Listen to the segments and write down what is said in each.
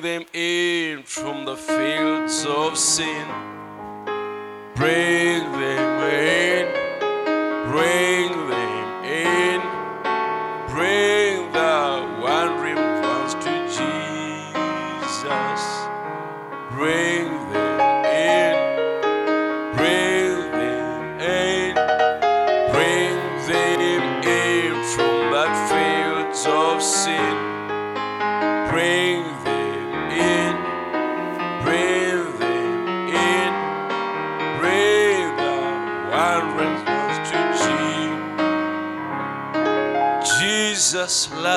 Bring them in from the fields of sin. Bring them in.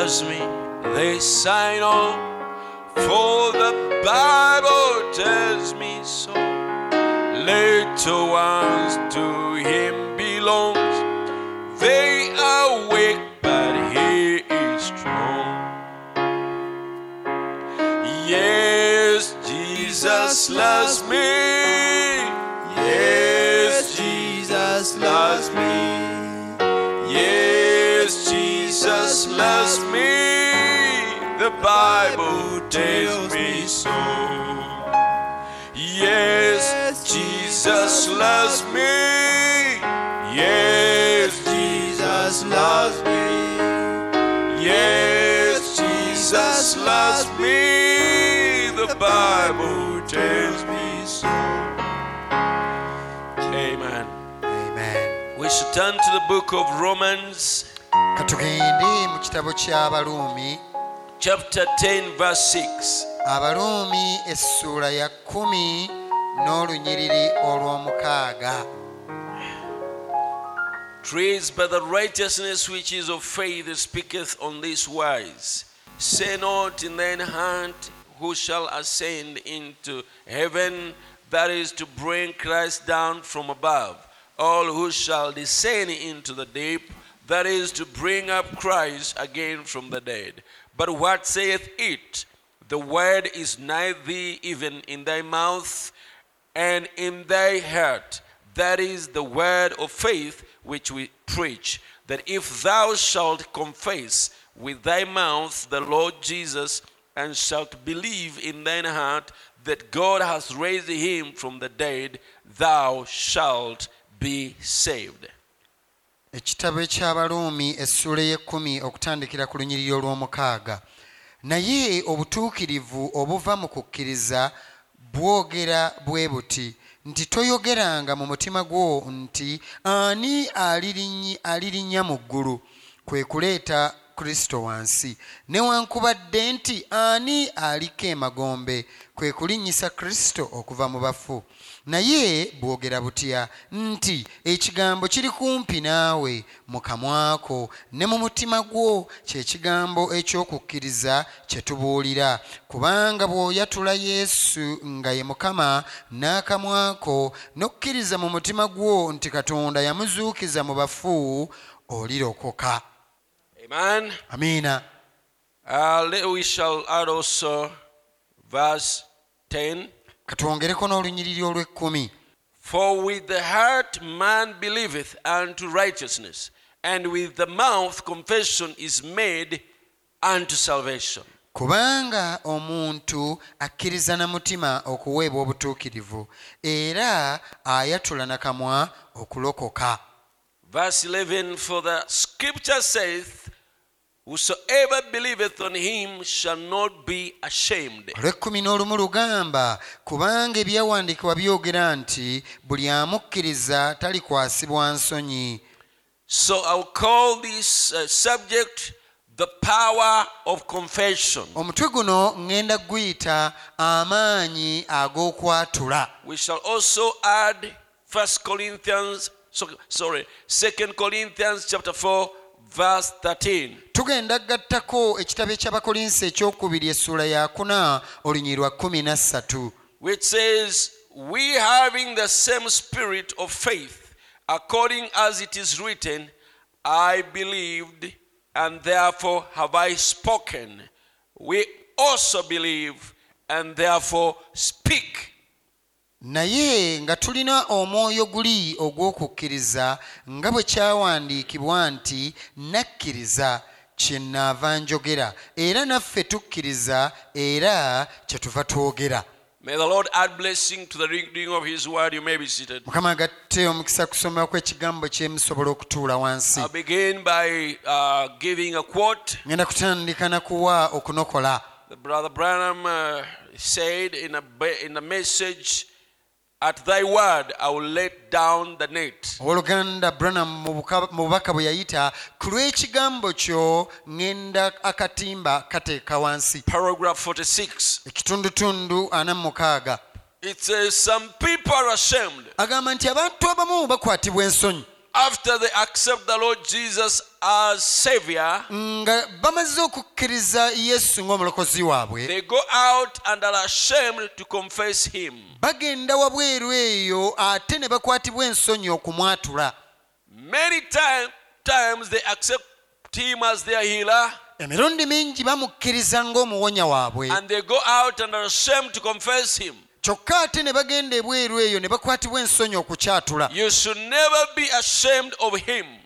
Loves me, they sign on, for the Bible tells me so. Little ones to me. Yes, Jesus loves me. Yes, Jesus loves me. Yes, Jesus loves me. The Bible tells me so. Amen. amen We should turn to the book of Romans, katugende mu kitabo ky'abaluumi chapter 10, verse 6. Abaluumi essuula ya kumi n'olunyiriri olw'omukaaga Praise by the righteousness which is of faith speaketh on this wise. Say not in thine heart, Who shall ascend into heaven? That is to bring Christ down from above. All who shall descend into the deep, that is to bring up Christ again from the dead. But what saith it? The word is nigh thee, even in thy mouth and in thy heart. That is the word of faith which we preach. That if thou shalt confess with thy mouth the Lord Jesus, and shalt believe in thine heart that God has raised him from the dead, thou shalt be saved. ekitabo eky'abaluumi essuula y'ekkumi okutandikira ku lunyiriri olw'omukaaga naye obutuukirivu obuva mu kukkiriza bwogera bwe buti nti toyogeranga mu mutima gwo nti ani alirinnya mu ggulu? Kwe kuleeta kristo wansi. Newankubadde nti ani aliko emagombe? Kwe kulinnyisa kristo okuva mu bafu naye bwogera butya nti ekigambo kiri kumpi naawe mu kamwako ne mu mutima gwo kyekigambo eky'okukkiriza kye tubuulira. Kubanga bw'oyatula yesu nga ye mukama n'akamwako n'okkiriza mu mutima gwo nti katonda yamuzuukiza mu bafu olirokoka. Amiina. Uh, we shall add also verse 10. Katwongereko n'olunyiriri olw'ekkumi For with the heart man believeth unto righteousness, and with the mouth confession is made unto salvation. kubanga omuntu akkiriza na mutima okuweebwa obutuukirivu era ayatula na kamwa okulokoka Verse 11 For the scripture saith, Whosoever believeth on him shall not be ashamed. olw'ekkumi n'olumu lugamba kubanga ebyawandiikibwa byogera nti buli amukkiriza talikwasibwa nsonyi So I'll call this uh, subject the power of confession. omutwe guno ŋŋenda guyita amaanyi ag'okwatula We shall also add First Corinthians, so, sorry, Second Corinthians chapter 4, verse 13. tugenda gattako ekitabo eky'abakolinsi ekyokubiri kuna olunyiri lwa kumi na ssatu which says, We having the same spirit of faith, according as it is written, I believed, and therefore have I spoken. We also believe, and therefore speak. Naye nga tulina omwoyo guli ogw'okukkiriza nga bwe kyawandiikibwa nti nakkiriza kyenaava njogera era naffe tukkiriza era kyetuva twogera May the Lord add blessing to the reading of His word. You may be seated. I'll begin by uh, giving a quote. The brother Branham uh, said in a, in a message, At thy word I will let down the net. owooluganda branam mu bubaka bwe yayita ku lw'ekigambo kyo ŋŋenda akatimba kateeka wansi Paragraph 46. ekitundutundu ana mu mukaaga It says, Some people are ashamed agamba nti abantu abamu bakwatibwa ensonyi after they accept the Lord Jesus as Savior. nga bamaze okukkiriza yesu ng'omulokozi waabwe They go out and are ashamed to confess Him. bagenda wabweru eyo ate ne bakwatibwa ensonyi okumwatula Many time, times they accept Him as their healer emirundi mingi bamukkiriza ng'omuwonya waabwe and they go out and are ashamed to confess Him. Kyokka ate ne bagenda ebweru eyo ne bakwatibwa ensonyi okukyatula.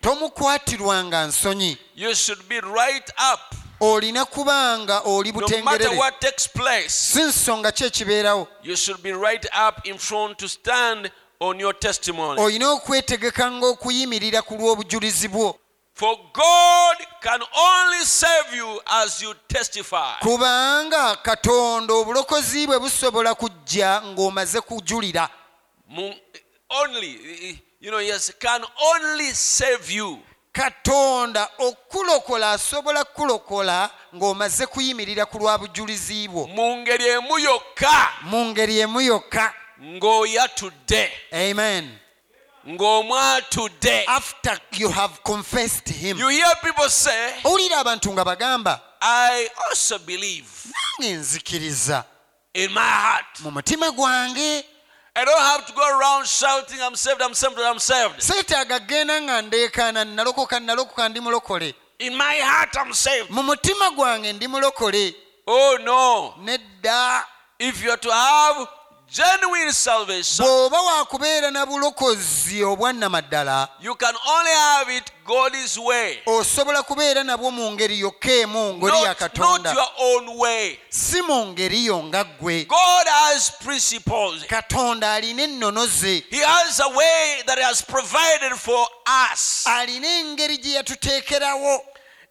Tomukwatirwanga nsonyi. Olina kubanga oli butengerere. si nsonga ki ekibeerawo. olina okwetegeka ng'okuyimirira ku lw'obujulizi bwo For God can only save you as you testify. kubanga katonda obulokozi bwe busobola kujja ng'omaze kujulira. Only, you know, yes, can only save you. katonda okulokola asobola kulokola ng'omaze kuyimirira ku lwa bujulizi bwo. Mu ngeri emu yokka. Mu ngeri emu yokka. Ng'oyatudde amen ng'omwatudde after you have confessed him. You hear people say owulira abantu nga bagamba i also believe nange nzikiriza in my heart. mu mutima gwange. I don't have to go around shouting i'm saved i'm saved i'm saved. Seetaaga genda nga ndeekaana nalokoka nalokoka ndi mulokole. In my heart i'm saved. Mu mutima gwange ndi mulokole. Oh no. Nedda. If you're to have genuine salvation. Bw'oba waakubeera na bulokozi obwannamaddala you can only have it god's way. osobola kubeera nabwo mu ngeri yokka emu ngeri ya not, katonda. your own way. Si mu ngeri yo nga ggwe. God has principles. Katonda alina ennono ze. He has a way that he has provided for us. Alina engeri gye yatuteekerawo.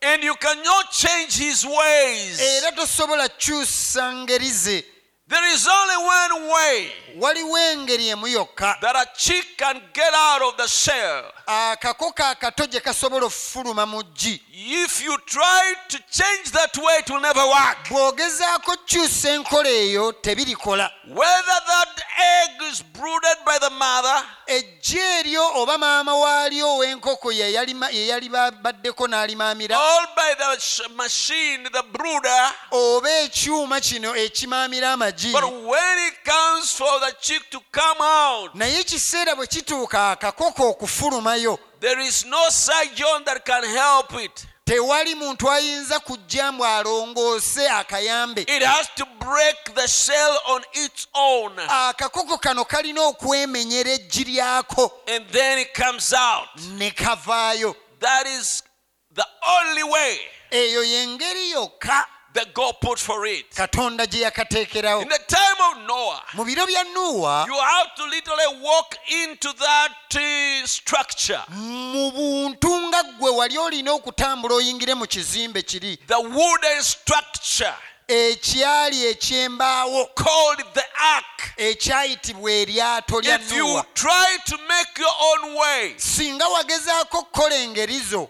And you cannot change his ways. Era tosobola kyusa ngeri ze there is only one way waliwo engeri emu yokka. that a chick can get out of the shell akako kaakato gye kasobola okufuluma mu ggi. Bw'ogezaako kyusa enkola eyo tebirikola. Whether that egg is brooded by the mother ejje eryo oba maama waalyo ow'enkoko ye yali ma- ye yali baddeko n'alimaamira. oba ekyuma kino ekimaamira amagi. Naye ekiseera bwe kituuka akakoko there is no surgeon that can help it. Tewali muntu ayinza kujja alongoose akayambe. It has to break the shell on its own. Akakoko kano kalina okwemenyera eggi lyako. And then it comes out. Ne kavaayo. That is the only way. Eyo y'engeri yokka that god put for it. Katonda gye yakateekerawo. In the time of noah mu biro bya nuuwa you have to literally walk into that uh, structure. mu buntu nga ggwe wali olina okutambula oyingire mu kizimbe kiri. The wooden structure ekyali ekyembaawo. called the ark. Ekyayitibwa eryato lya if you try to make your own way singa wagezaako kukola engeri zo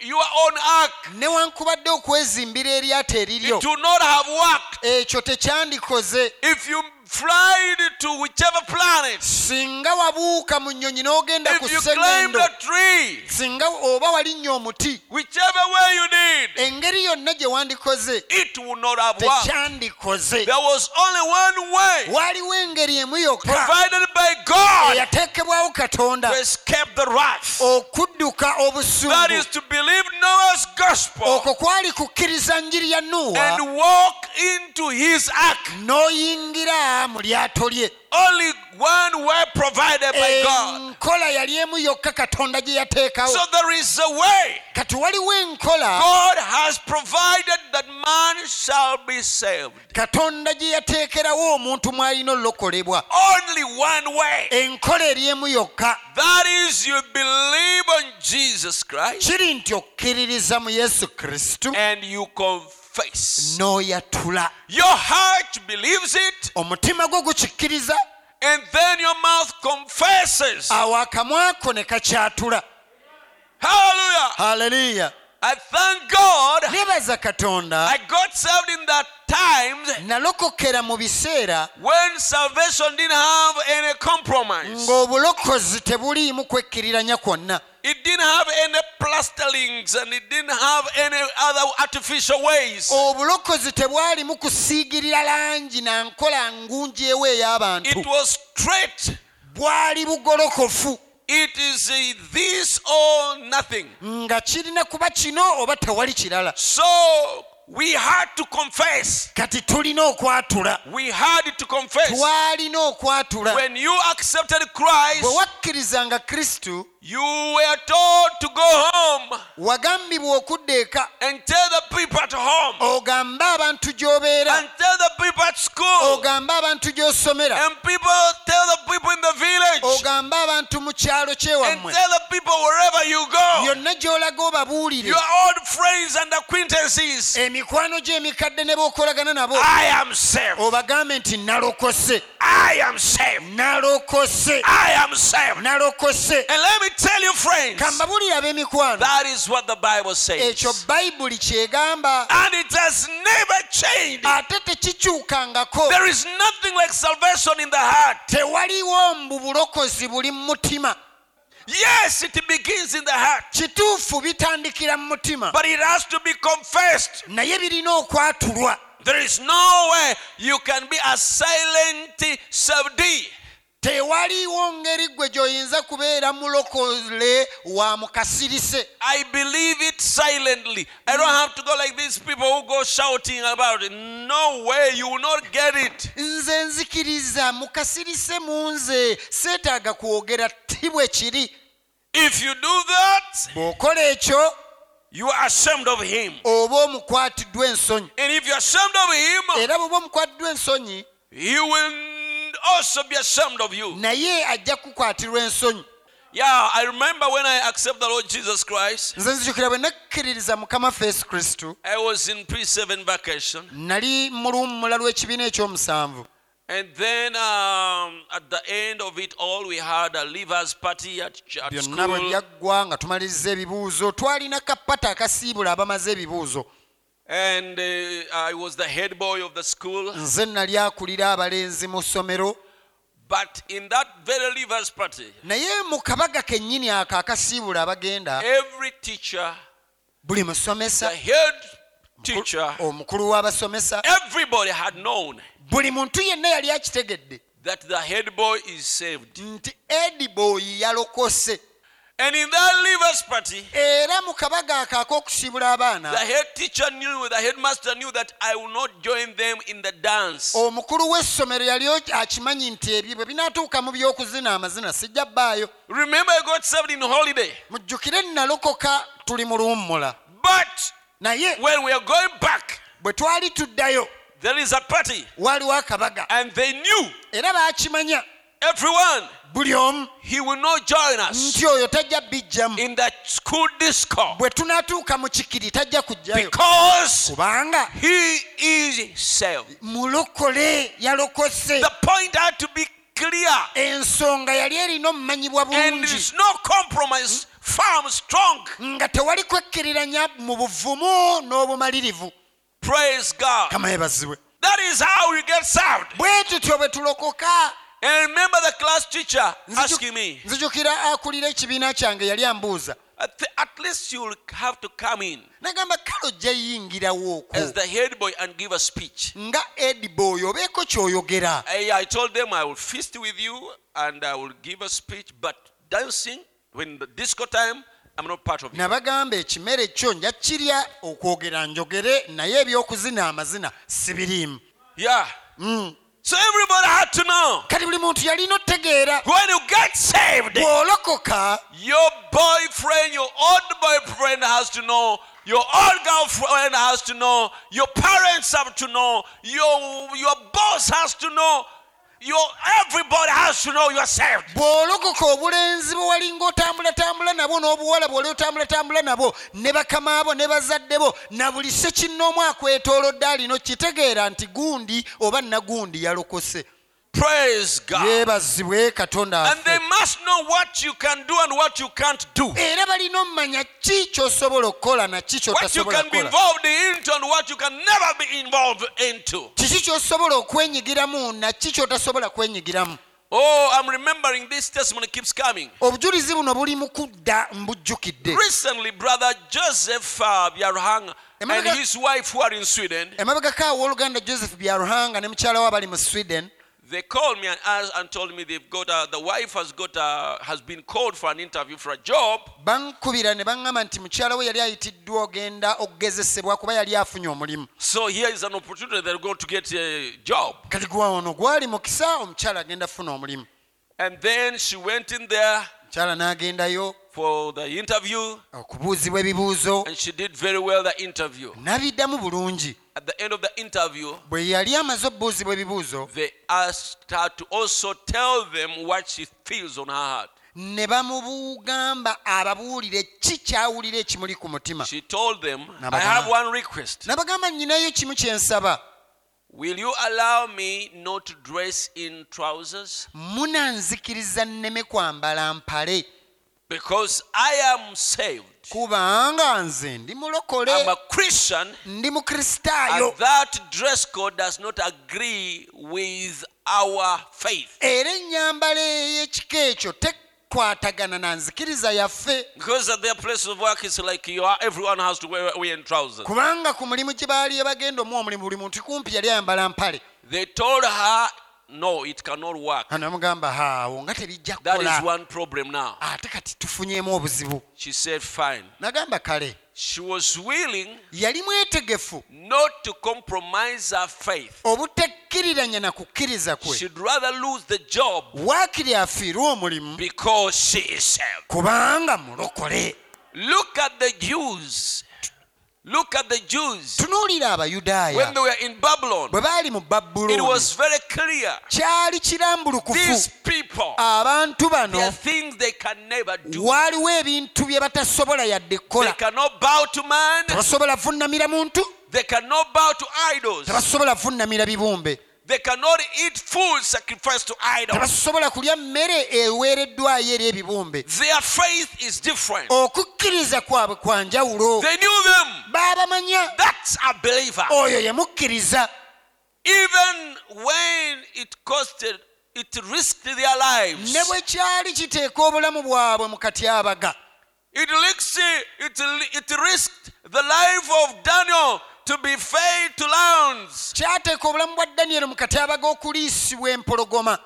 your own ark. Newankubadde okwezimbira eryato eriryo. It will not have worked. Ekyo tekyandikoze. If you flied to whichever planet. Singa wabuuka mu nnyonyi n'ogenda ku if you climbed sseŋŋendo tree singa oba walinnya omuti. whichever way you did engeri yonna gye wandikoze it will not have worked. tekyandikoze. There was only one way. Waliwo engeri emu yokka provided by god eyateekebwawo katonda to escape the wrath. okudduka obusungu. Is to believe noah's gospel okwo kwali kukkiriza njiri ya nuuwa and walk into his ark. n'oyingira mu lyato lye only one way provided by eh, God. enkola yali emu yokka katonda gye yateekawo So there is a way. kati waliwo enkola God has provided that man shall be saved. katonda gye yateekerawo omuntu mw'alina olokolebwa Only one way. enkola eri emu yokka That is, you believe on Jesus Christ kiri nti okkiririza mu yesu kristo and you confess. N'oyatula. Your heart believes it, omutima gwo gukikkiriza. and then your mouth confesses. awo akamwa ko ne kakyatula. Hallelujah. haleluya I thank God nebaza katonda. I got saved in that times nalokokera mu biseera when salvation didn't have any compromise. ng'obulokozi tebuliimu kwekkiriranya kwonna It didn't have any plasterings and it didn't have any other artificial ways. obulokozi tebwalimu kusiigirira langi na nkola ngunjeewo ey'abantu It was straight. bwali bugolokofu It is uh, this or nothing. nga kirina kuba kino oba tewali kirala So we had to confess. kati tulina okwatula We had to confess. twalina okwatula When you accepted Christ, bwe wakkirizanga kristo you were told to go home wagambibwa okudda eka and tell the people at home ogambe abantu gy'obeera and tell the people at school ogambe abantu gy'osomera and people tell the people in the village ogambe abantu mu kyalo and tell the people wherever you go. yonna gy'olaga obabuulire Your old friends and acquaintances. emikwano gy'emikadde ne b'okolagana nabo I am saved. obagambe nti nalokose I am saved. nalokose I am saved. nalokose And let me tell you, friends, that is what the Bible says. And it has never changed. There is nothing like salvation in the heart. tewaliwo mbu bulokozi buli mu mutima Yes, it begins in the heart, kituufu bitandikira mu mutima but it has to be confessed. naye birina okwatulwa There is no way you can be a silent subdue. Tewaliwo ngeri gwe gy'oyinza kubeera mulokole wa mukasirise I believe it silently. I don't have to go like these people who go shouting about it. No way, you will not get it. nze nzikiriza mukasirise mu nze seetaaga kwogera ti bwe kiri If you do that, bw'okola ekyo you are ashamed of him. oba omukwatiddwa ensonyi And if you're ashamed of him, era bw'oba omukwatiddwa ensonyi he will also be ashamed of you. naye ajja kukwatirwa ensonyi Yeah, I remember when I accepted the Lord Jesus Christ, nze nzijukira bwe nakkiririza mukama ffe yesu kristo I was in pre seven vacation. nali mu luwummula lw'ekibiina ekyomusanvu And then um, at the end of it all, we had a leavers party at, at byonna bwe school. byaggwa nga tumaliriza ebibuuzo twalina kapata akasiibula abamaze ebibuuzo And uh, I was the head boy of the school. nze nali akulira abalenzi mu ssomero But in that very leavers party, naye mu kabaga kennyini ako akasiibula abagenda every teacher, buli the musomesa head teacher, omukulu w'abasomesa everybody had known buli muntu yenna yali akitegedde that the head boy is saved. nti ediboyi yalokose And in that leavers party, era mu kabaga ako ak'okusiibula abaana the head teacher knew, the headmaster knew that I will not join them in the dance. omukulu w'essomero yali akimanyi nti ebyo bwe binaatuuka mu by'okuzina amazina sijja bbaayo Remember, I got saved in holiday. mujjukire nalokoka tuli mu luwummula But naye when we are going back, bwe twali tuddayo there is a party. waaliwo akabaga And they knew, era baakimanya everyone, buli omu nti oyo tajja bijjamu bwe tunatuuka mu kikiri tajja kujjayokubanga mulokole yalokose. Ensonga yali erina omumanyibwa bulungi. nga tewali kwekkiriranya mu buvumu n'obumalirivu. Kama yebazibwe bwe tutyo bwe tulokoka. And remember the class teacher asking me, nzijukira akulira ekibiina kyange yali ambuuza at, least you'll have to come in nagamba kale ojja yingirawo okwo as the head boy and give a speech. nga ediboy obeeko ky'oyogera I told them I will feast with you and I will give a speech, but dancing, when the disco time, I'm not part of it. nabagamba ekimere kyo nja kirya okwogera njogere naye ebyokuzina amazina sibiriimu Yeah. Mm. So everybody had to know kati buli muntu yalina otegeera when you get saved, bw'olokoka your boyfriend, your old boyfriend has to know. Your old girlfriend has to know. Your parents have to know. Your your boss has to know. Bw'olokoka obulenzi bwe walinga otambulatambula nabo n'obuwala bw'oli otambulatambula nabo ne bakama bo ne bazadde bo na buli sekinnoomu akwetoolodde alina kitegeera nti gundi oba nagundi yalokose Praise God. yeebazibwe katonda And they must know what you can do and what you can't do. era balina omumanya ki ky'osobola okukola naki What you ky'otasobola can be kukola involved into and what you can never be involved into. kiki ky'osobola okwenyigiramu naki ky'otasobola kwenyigiramu Oh, I'm remembering this testimony keeps coming. obujulizi buno buli mu kudda mbujjukidde Recently, brother Joseph uh, Byaruhanga and his wife who are in Sweden, emabegako awooluganda joseph byaruhanga ne mukyala we abali mu sweden they called me and asked and told me they've got a, the wife has got a, has been called for an interview for a job. bankubira ne baŋŋamba nti mukyala we yali ayitiddwa ogenda okugezesebwa kuba yali afunye omulimu So here is an opportunity they're going to get a job. kati gwa ono gwali mukisa omukyala agenda funa omulimu And then she went in there mukyala n'agendayo for the interview okubuuzibwa ebibuuzo and she did very well the interview. n'abiddamu bulungi At the end of the interview, bwe yali amaze okubuuzibwa ebibuuzo they asked her to also tell them what she feels on her heart. ne bamubugamba ababuulire ki kyawulira ekimuli ku mutima Nabagamba- nnyinayo kimu kye nsaba Will you allow me not to dress in trousers? munanzikiriza nneme kwambala mpale Because I am saved. kubanga nze ndi mulokole I'm a Christian, ndi mukristaayo and that dress code does not agree with our faith. era ennyambala ey'ekika ekyo tekwatagana na nzikiriza yaffe Because at their place of work, it's like you are, everyone has to wear, wear trousers. kubanga ku mulimu gye baali bagenda omuwa omulimu buli muntu kumpi yali ayambala mpale They told her, no, it cannot work. anamugamba haawo nga tebijja That is one problem now. ate kati tufunyeemu obuzibu She said, fine. nagamba kale She was willing yali mwetegefu not to compromise her faith. obutekkiriranya na kukkiriza kwe She'd rather lose the job waakiri afiirwe omulimu because she is saved. kubanga mulokole Look at the Jews. Look at the Jews. tunuulira When they were in Babylon, bwe baali mu it was very clear. kyali kirambulukufu These people, abantu there are things they can never do. waaliwo ebintu bye batasobola yadde They cannot bow to man. tebasobola vunnamira muntu They cannot bow to idols. tebasobola vunnamira bibumbe They cannot eat food sacrificed to idols. tebasobola kulya mmere eweereddwayo eri ebibumbe Their faith is different. okukkiriza kwabwe kwa njawulo They knew them. baabamanya That's a believer. oyo yamukkiriza Even when it costed, it risked their lives. ne bwe kyali kiteeka obulamu bwabwe mu katyabaga it risked the life of Daniel to be fed to lions. kyateeka obulamu bwa danyeri mu katyabaga okuliisibwa empologoma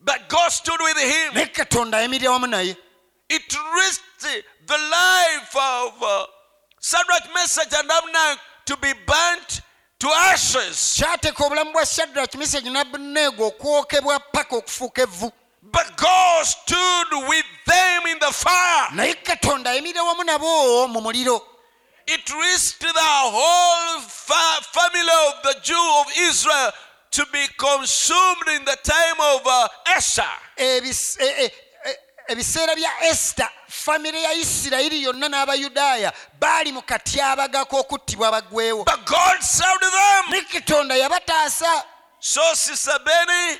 But God stood with him. naye katonda ayimirira wamu naye It risked the life of uh, Shadrach, Meshach, and Abednego to be burnt to ashes. kyateeka obulamu bwa shadraki misagi nabuneego okwokebwa paka okufuuka evvu But God stood with them in the fire. naye katonda ayimirira wamu nabo mu muliro It risked the whole fa- family of the Jew of Israel to be consumed in the time of uh, Esther. Ebis- ebiseera bya esita famire ya isirayiri yonna n'abayudaaya baali mu katyabaga k'okuttibwa abagwewo. But God saved them. ne katonda yabataasa. So, Sister Benny,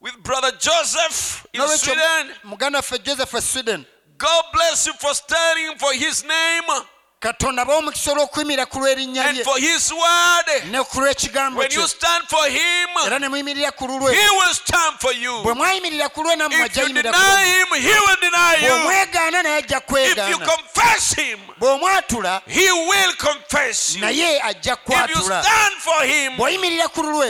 with Brother Joseph in Sweden, muganda waffe joseph e sweden. God bless you for standing for His name katonda abawa omukisa olw'okuyimirira ku lw'erinnya lye. Ne ku lw'ekigambo kye. era ne muyimirira ku lulwe. bwe mwayimirira ku lwe nammwe ajja yimirira bw'omwegaana naye ajja kwegaana. bw'omwatula naye ajja kwatula. bw'oyimirira ku lulwe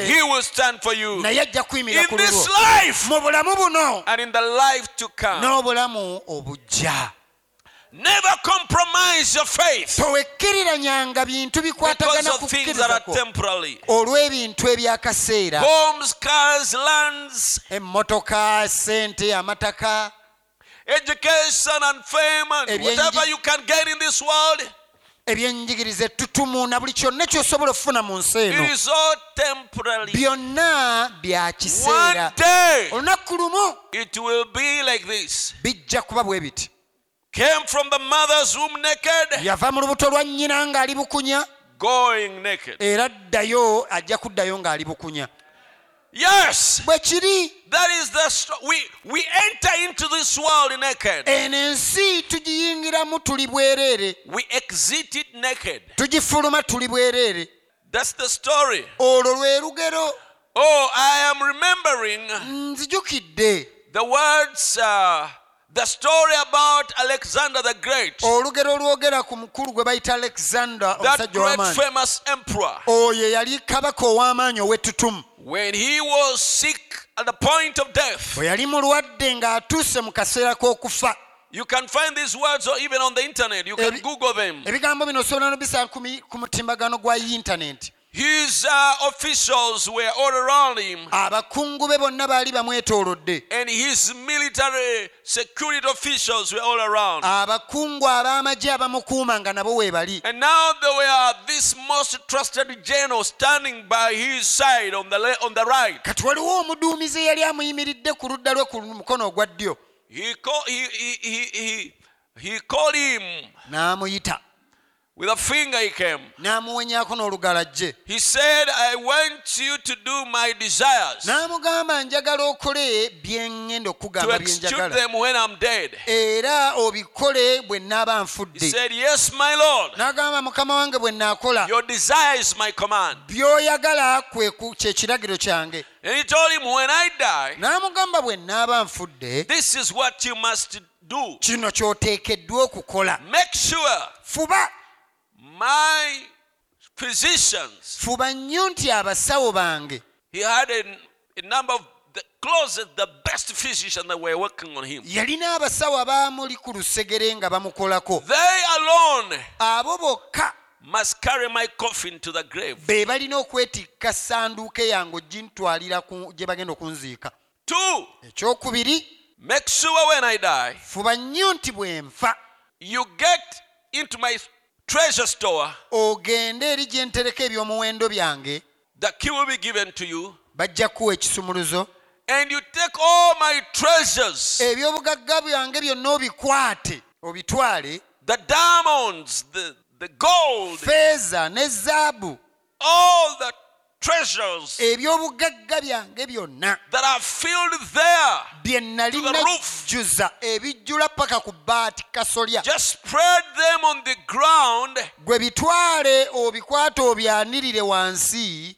naye ajja this ku and mu bulamu buno n'obulamu obujja. Never compromise your faith. Towekkiriranyanga bintu bikwatagana kukkirizako temporary. olw'ebintu ebyakaseera. Homes, cars, lands, emmotoka sente amataka. Education, and fame, and whatever you can get in this world, ebyenjigiriza ettutumu na buli kyonna ky'osobola okufuna mu nsi eno. byonna bya kiseera. Olunaku lumu bijja kuba bwe biti Came from the mother's womb naked, yava mu lubuto lwa nnyina ng'ali bukunya going naked. era addayo ajja kuddayo ng'ali bukunya Yes, bwe kiri that is the we we enter into this world naked. eno ensi tugiyingiramu tuli bwereere We exit it naked. tugifuluma tuli bwereere That's the story. olwo lwe lugero Oh, I am remembering nzijukidde the words, uh, the story about Alexander the Great, olugero olwogera ku mukulu gwe bayita alexander omusajja famous emperor. oyo yali kabaka ow'amaanyi ow'ettutumu When he was sick at the point of death, bwe yali mulwadde ng'atuuse mu kaseera k'okufa you can find these words or even on the internet. You can Google them. ebigambo bino osobola nobisanga ku mutimbagano gwa intaneti His uh, officials were all around him, abakungu be bonna baali bamwetoolodde. And his military security officials were all around. abakungu ab'amagye abamukuuma nga nabo weebali And now there were this most trusted general standing by his side on the le- on the right. kati waliwo omuduumizi eyali amuyimiridde ku ludda lwe ku mukono ogwa ddyo. He called he, he, he, he, he called him n'amuyita with a finger. He came. n'amuwenyaako n'olugalajje He said, "I want you to do my desires n'amugamba njagala okole bye ŋŋenda to okukugamba bye execute njagala them when I'm dead." era obikole bwe nnaaba He nfudde said, "Yes, my Lord. n'agamba mukama wange bwe nnaakola Your desire is my command." by'oyagala kwe kye kiragiro kyange And he told him, "When I die, n'amugamba bwe nnaaba nfudde this is what you must do. kino ky'oteekeddwa okukola Make sure fuba my physicians." fuba nnyo nti abasawo bange He had a, a number of the closest, the best physicians that were working on him. yalina abasawo abaamuli ku lusegere nga bamukolako They alone abo bokka must carry my coffin to the grave. be balina okwetikka sanduuke yange ogintwalira gye bagenda okunziika Two, ekyokubiri make sure when I die, fuba nnyo nti bwe nfa you get into my treasure store. ogende eri gye ntereka ebyomuwendo byange The key will be given to you. bajja kuwa ekisumuluzo And you take all my treasures, ebyobugagga byange byonna obikwate obitwale the diamonds, the, the gold, feeza ne zaabu all the treasures ebyobugagga byange byonna that are filled there. bye nali najjuza ebijjula paka ku bbaati kasolya Just spread them on the ground gwe bitwale obikwate obyanirire wansi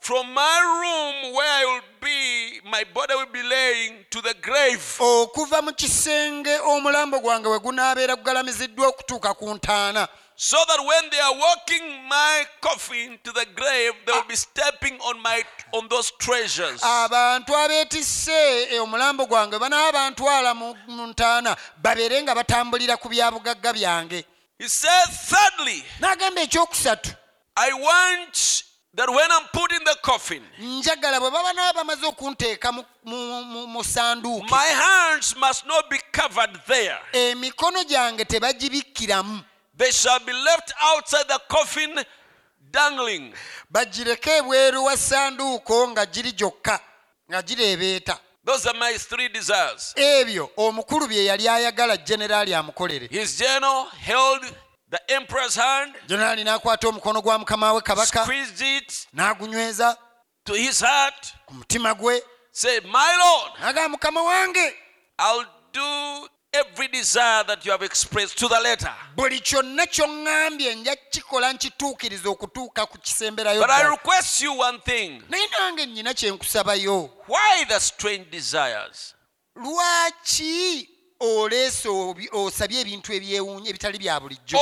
from my room where I will be, my body will be laying to the grave. okuva mu kisenge omulambo gwange we gunaabeera gugalamiziddwa okutuuka ku ntaana So that when they are walking my coffin to the grave, they will be stepping on my on those treasures. abantu abeetisse e, omulambo gwange banaaba bantwala mu ntaana babeere nga batambulira ku byabugagga byange He said, thirdly, n'agamba ekyokusatu I want that when I'm put in the coffin, njagala bwe baba naba bamaze okunteeka mu- sanduuke my hands must not be covered there. emikono gyange tebagibikkiramu They shall be left outside the coffin dangling. bagireke ebweru wa sanduuko nga giri gyokka nga gireebeeta Those are my three desires. ebyo omukulu bye yali ayagala generaali amukolere His general held the emperor's hand, generaali n'akwata omukono gwa mukama we kabaka squeezed it n'agunyweza to his heart, ku mutima gwe said, My Lord, n'agamba mukama wange I'll do every desire that you have expressed to the letter. buli kyonna ky'oŋŋambye nja kikola nkituukiriza okutuuka ku kisemberayo But I request you one thing. naye nange nnyina kye nkusabayo. Why the strange desires? lwaki oleese osabye ebintu ebyewuunya ebitali bya bulijjo?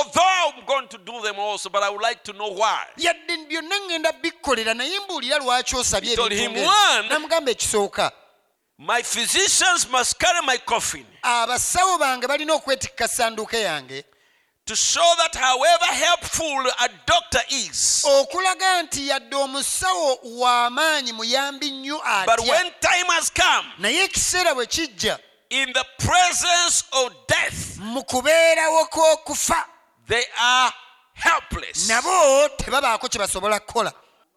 Yadde byonna ŋŋenda bikkolera naye mbuulira lwaki osabye ebintu namugamba ekisooka My physicians must carry my coffin abasawo bange balina okwetikka sanduuke yange to show that however helpful a doctor is, okulaga nti yadde omusawo w'amaanyi muyambi nnyo but when time has come, naye ekiseera bwe kijja in the presence of death, mu kubeerawo kw'okufa they are helpless. nabo tebabaako kye basobola kukola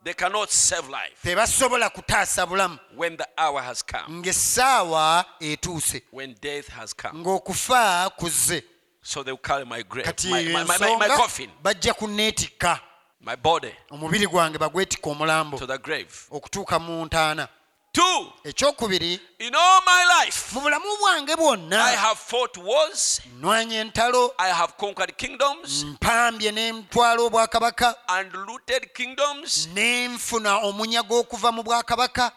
They cannot save life. Tebasobola kutaasa bulamu. When the hour has come, ng'essaawa etuuse. When death has come. ng'okufa kuzze. So they will carry my grave, kati my, my, my, my, my ensonga coffin, bajja kunneetikka. My body. Omubiri gwange bagwetikka omulambo. To the grave. okutuuka mu ntaana ekyokubiri mu bulamu bwange bwonna nwanya entalo mpambye n'entwala obwakabaka n'enfuna omunyago okuva mu bwakabaka.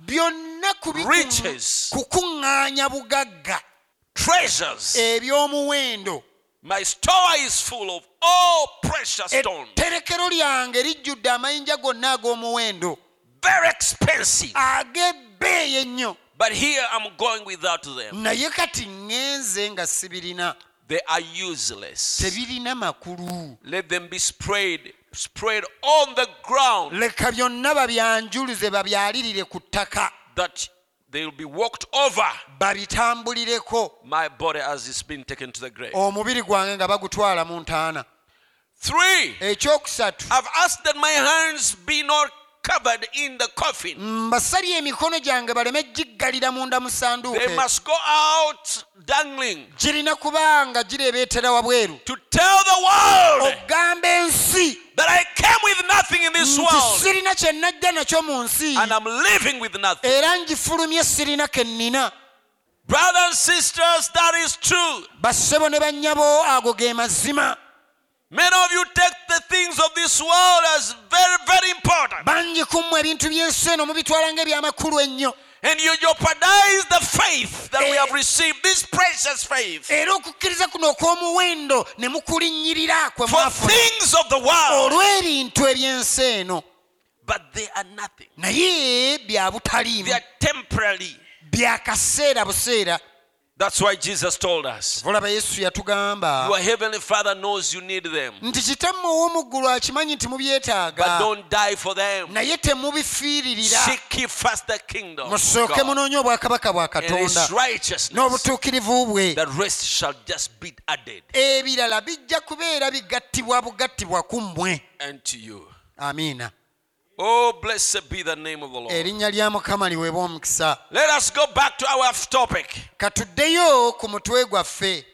Byonna kukuŋŋaanya bugagga. eby'omuwendo. My store is full of all precious stones, etterekero lyange lijjudde amayinja gonna ag'omuwendo very expensive. But here I'm going without them. naye kati ŋŋenze sibirina They are useless. Let them be sprayed, spread on the ground, leka byonna babyanjuluze babyalirire ku ttaka that they will be walked over. babitambulireko My body as it's been taken to the grave. omubiri gwange nga bagutwala mu ntaana Three, I've asked that my hands be not covered in the coffin. mbasabye emikono gyange baleme giggalira munda mu They sanduuke must go out dangling girina kuba nga gireebeetera wabweru to tell the world ogamba ensi that I came with nothing in this world sirina kye najja nakyo mu nsi and I'm living with nothing. era ngifulumye sirina ke nnina Brothers and sisters, that is true. bassebo ne bannyabo ago ge mazima Many of you take the things of this world as very, very important. bangi ku ebintu by'ensi eno mubitwala ng'ebyamakulu ennyo And you jeopardize the faith that we eh. have received, this precious faith, era okukkiriza kuno okw'omuwendo ne mukulinnyirira kwe for things of the world. olw'ebintu eby'ensi eno But they are nothing. naye bya butaliimu They are temporary. That's why Jesus told us. yesu yatugamba Your heavenly Father knows you need them, nti kitammwe ow'omu akimanyi nti but mubyetaaga don't die for them. naye temubifiiririra Seek ye first the kingdom. musooke munoonye obwakabaka bwa and katonda righteousness. n'obutuukirivu bwe The rest shall just be added ebirala bijja kubeera bigattibwa bugattibwa ku mmwe unto you. amiina Oh, blessed be the name of the Lord. erinnya lya mukama liweebwa omukisa Let us go back to our topic. katuddeyo ku mutwe gwaffe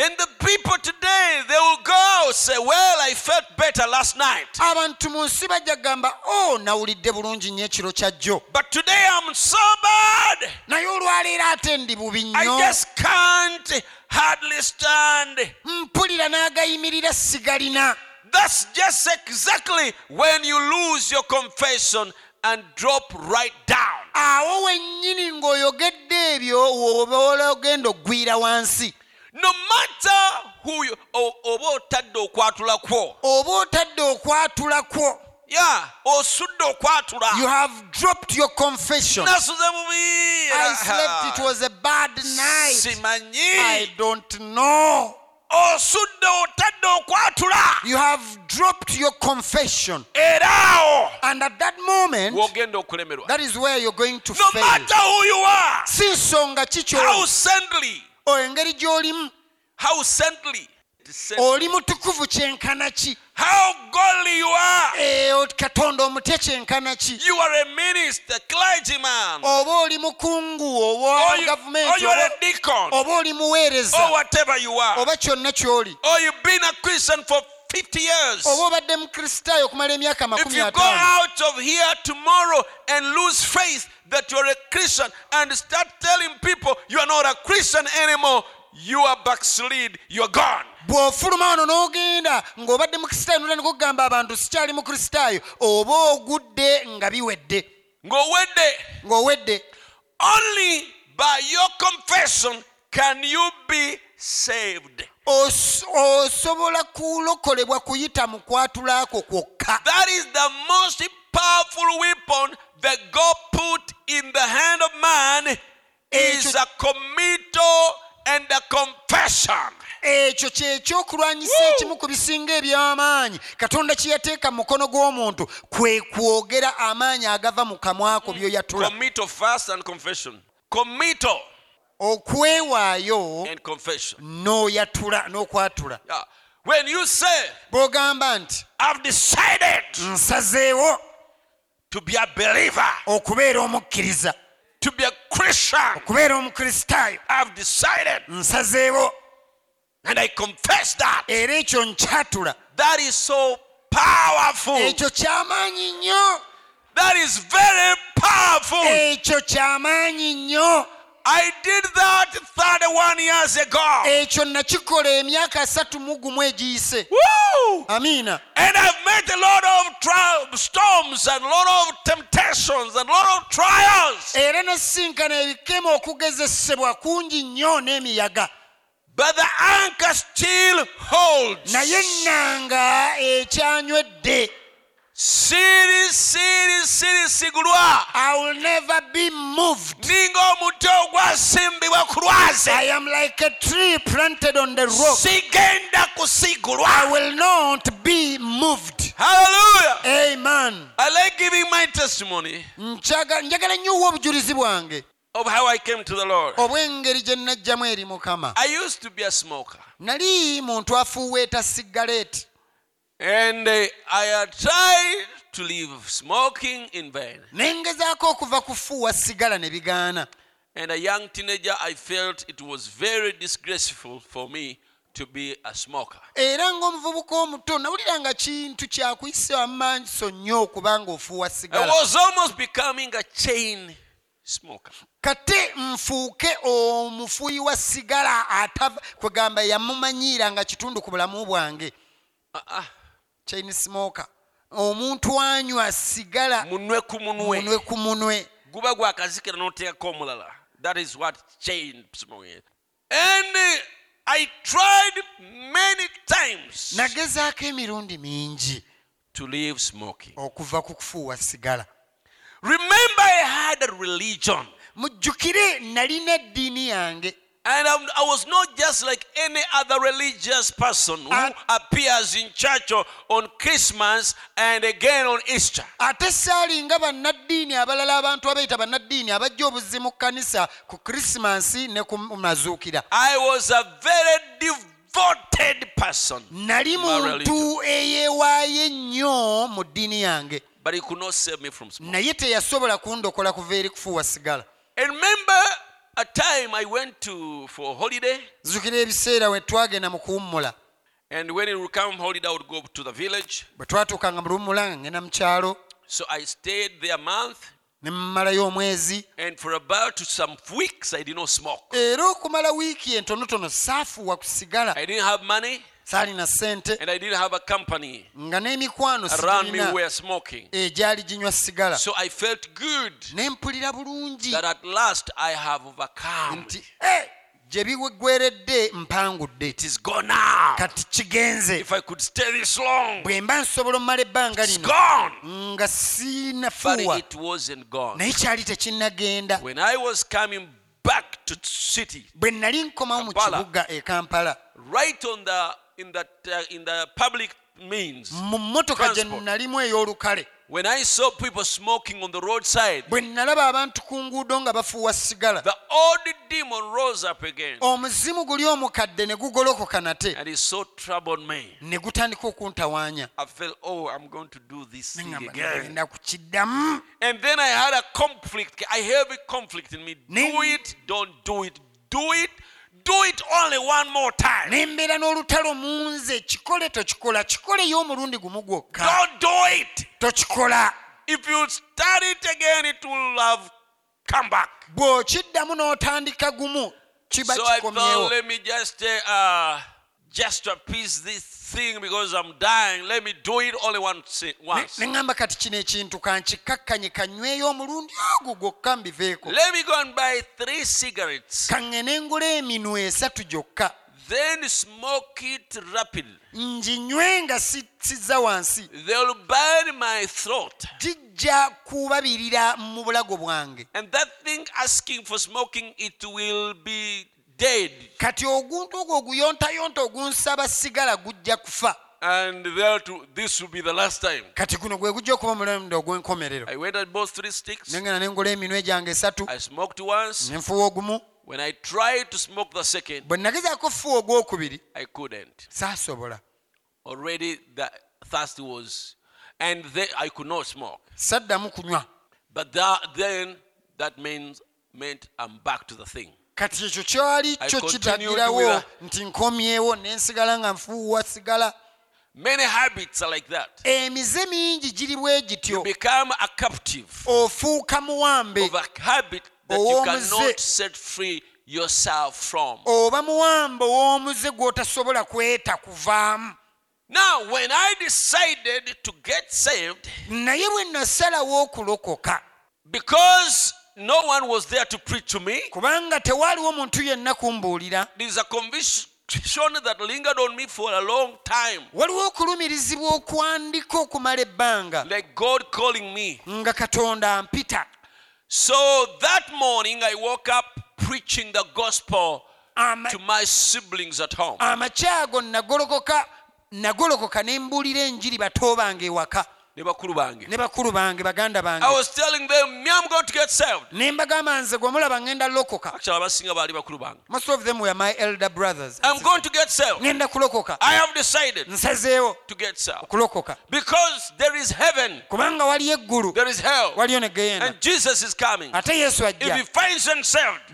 And the people today, they will go say, Well, I felt better last night. abantu mu nsi bajja kugamba o nawulidde bulungi nnyo ekiro kya jjo But today I'm so bad. naye olwaleero ate ndi bubi I nnyo just can't hardly stand. mpulira n'agayimirira sigalina That's just exactly when you lose your confession and drop right down. awo wennyini ng'oyogedde ebyo oba oggwira wansi No matter who you, oba otadde okwatula kwo. oba otadde okwatula kwo Yeah, osudde okwatula. you have dropped your confession nasuze bubi. i slept it was a bad night i don't know osudde otadde okwatula you have dropped your confession. And at that moment that is where you're going to no fail. matter who you are si nsonga ki how kyo saintly engeri gy'olimu. how saintly. Oli mutukuvu kyenkana ki how godly you are. Katonda omutekyenkana or you are a minister clergyman. Oba been a Christian for 50 years. If you go out of here tomorrow and lose faith That you're a Christian and start telling people you are not a Christian anymore, you are backslid, you are gone. Bw'ofuluma wano n'ogenda ng'obadde mukristaayo nolwa nikugamba abantu sikyali mukristaayo oba ogudde nga biwedde Ngowede, ng'owedde only by your confession can you be saved. Os- osobola kulokolebwa kuyita mu kwatula ako kwokka That is the most powerful weapon that God put in the hand of man is a committal and a confession. Ekyo kyekyokulwanyisa ekimu ku bisinga eby'amaanyi. Katonda kye yateeka mu mukono gw'omuntu kwe kwogera amaanyi agava mu kamwako byoyatula okwewaayo n'oyatula n'okwatula. When you say, bw'ogamba nti I've decided nsazeewo to be a believer, okubeera omukkiriza to be a Christian, okubeera omukristaayo I've decided nsazeewo and I confess that. ekyo nkyatula That is so powerful. ekyo kyamaanyi nnyo That is very powerful. ekyo kyamaanyi nnyo I did that 31 years ago. ekyo nakikola emyaka asatu mu gumu egiyise Woo! amiina And I've met a lot of tri- storms and a lot of temptations and a lot of trials. era nasinkana ebikema okugezesebwa kungi nnyo n'emiyaga But the anchor still holds. naye ennanga ekyanywedde Siri, siri, siri, sigulwa. i will never be moved Ninga omuti ogwasimbibwa ku lwazi. i am like a tree planted on the rock Sigenda i kusigulwa. will not be moved Hallelujah. amen I like giving my testimony njagala nnyo owa obujulizi bwange of how I came to the Lord. obw'engeri gye najjamu eri mukama I used to be a smoker. nali muntu afuuweeta sigareeti And uh, I had tried to leave smoking in vain. ne ngezaako okuva kufuuwa sigala ne bigaana And a young teenager, I felt it was very disgraceful for me to be a smoker. era ng'omuvubuka omuto nawulira nga kintu kyakuyisa amaaso nnyo okubanga ofuuwa I sigala was almost becoming a chain smoker. Kate nfuuke omufuuyi wa sigala atava kwegamba yamumanyiira nga kitundu ku bulamu bwange. Uh-uh. chain smoker. Omuntu anywa sigala munwe ku munwe. Munwe ku munwe. Guba gwakazikira n'oteekako omulala. That is what chain smoking and i tried many times nagezaako emirundi mingi to leave smoking. okuva ku kufuuwa sigala. Remember i had a religion mujjukire nalina eddiini yange. And i was not just like any other religious person who And- appears in church on- christmas and again on easter. Ate saalinga bannaddiini abalala abantu abayita bannaddiini abajja obuzzi mu kkanisa ku krisimansi ne ku mazuukira. I was a very devoted person. Nali muntu eyeewaayo ennyo mu ddiini yange. But he could not save me from smoking naye teyasobola kundokola kuva eri kufuuwa sigala remember a time i went to for holiday nzijukira ebiseera we twagenda mu kuwummula And when it would come holiday, I would go to the village. bwe twatuukanga mu luwummula nga ngenda mu kyalo So I stayed there a month. ne mmalayo omwezi And for about some weeks, I did not smoke. era okumala wiiki entonotono saafuuwa ku sigala I didn't have money saalina ssente and I didn't have a company nga n'emikwano around me were smoking. egyali ginywa sigala So I felt good ne mpulira bulungi that at last I have overcome. nti "Eh, gye biggweredde mpangudde It is gone now. kati kigenze If I could stay this long, bwe mba nsobola omumala ebbanga it's lino gone. nga But sinafuuwa it wasn't gone. naye kyali tekinnagenda When I was coming back to city, bwe nali nkomawo mu Kampala. kibuga e kampala right on the in the uh, in the public means, mu mmotoka gye nalimu ey'olukale when I saw people smoking on the roadside, bwe nalaba abantu ku nguudo nga bafuuwa sigala the old demon rose up again omuzimu guli omukadde ne gugolokoka nate and he so troubled me. ne gutandika okuntawaanya I felt, oh, I'm going to do this thing again. ngenda kukiddamu And then I had a conflict. I have a conflict in me. Do it, don't do it. Do it, do it only one more time. ne mbeera n'olutalo mu nze kikole tokikola kikoleyo omulundi gumu gwokka Don't do it. tokikola If you start it again, it will have come back. bw'okiddamu n'otandika gumu kiba So I kikomyewo thought, let me just uh, uh, just appease this thing because I'm dying. Let me do it only once. Once. ne ŋŋamba kati kino ekintu kankikakkanye kanyweyo omulundi ogwo gwokka mbiveeko Let me go and buy three cigarettes. kaŋŋe ne ngula eminwe esatu gyokka then smoke it rapidly. nginywe nga si- sizza wansi They'll burn my throat. gijja kubabirira mu bulago bwange And that thing asking for smoking, it will be dead. kati oguntu ogwo oguyontayonta ogunsaba sigala gujja kufa And there to, this will be the last time. kati guno gwe gujja okuba omulundi ogw'enkomerero I went and bought three sticks. nengenda nengola eminwe gyange esatu I smoked once. nenfuwa ogumu When I tried to smoke the second, bwe nagezaako fuwa ogwokubiri I couldn't. saasobola Already the thirst was, and then I could not smoke. saddamu kunywa But that, then that means meant I'm back to the thing. Kati ekyo kyali kyo kitagirawo nti nkomyewo nensigala nga nfuuwa sigala. Many habits are like that. emize mingi giri bwe gityo. Ofuuka muwambe. oba muwambe ow'omuze gw'otasobola kweta kuvaamu. Now, when I decided to get saved, naye bwe nasalawo okulokoka because no one was there to preach to me, kubanga tewaaliwo muntu yenna kumbuulira. There is a conviction that lingered on me for a long time, waliwo okulumirizibwa okwandika okumala ebbanga like God calling me. nga katonda ampita. So that morning, I woke up preaching the gospel to my siblings at home. amakyago nagolokoka nagolokoka ne mbuulira enjiri bato bange ewaka ne bakulu bange. ne bakulu bange baganda I bange was telling them, me, I'm going to get saved. ne mbagamba nze gwe mulaba ŋŋenda lokoka Actually, abasinga baali bakulu bange. most of them were my elder brothers I'm going to get saved. ngenda kulokoka I have decided nsazeewo to get saved. okulokoka Because there is heaven, kubanga waliyo eggulu there is hell, waliyo ne geyena and Jesus is coming. ate yesu If he finds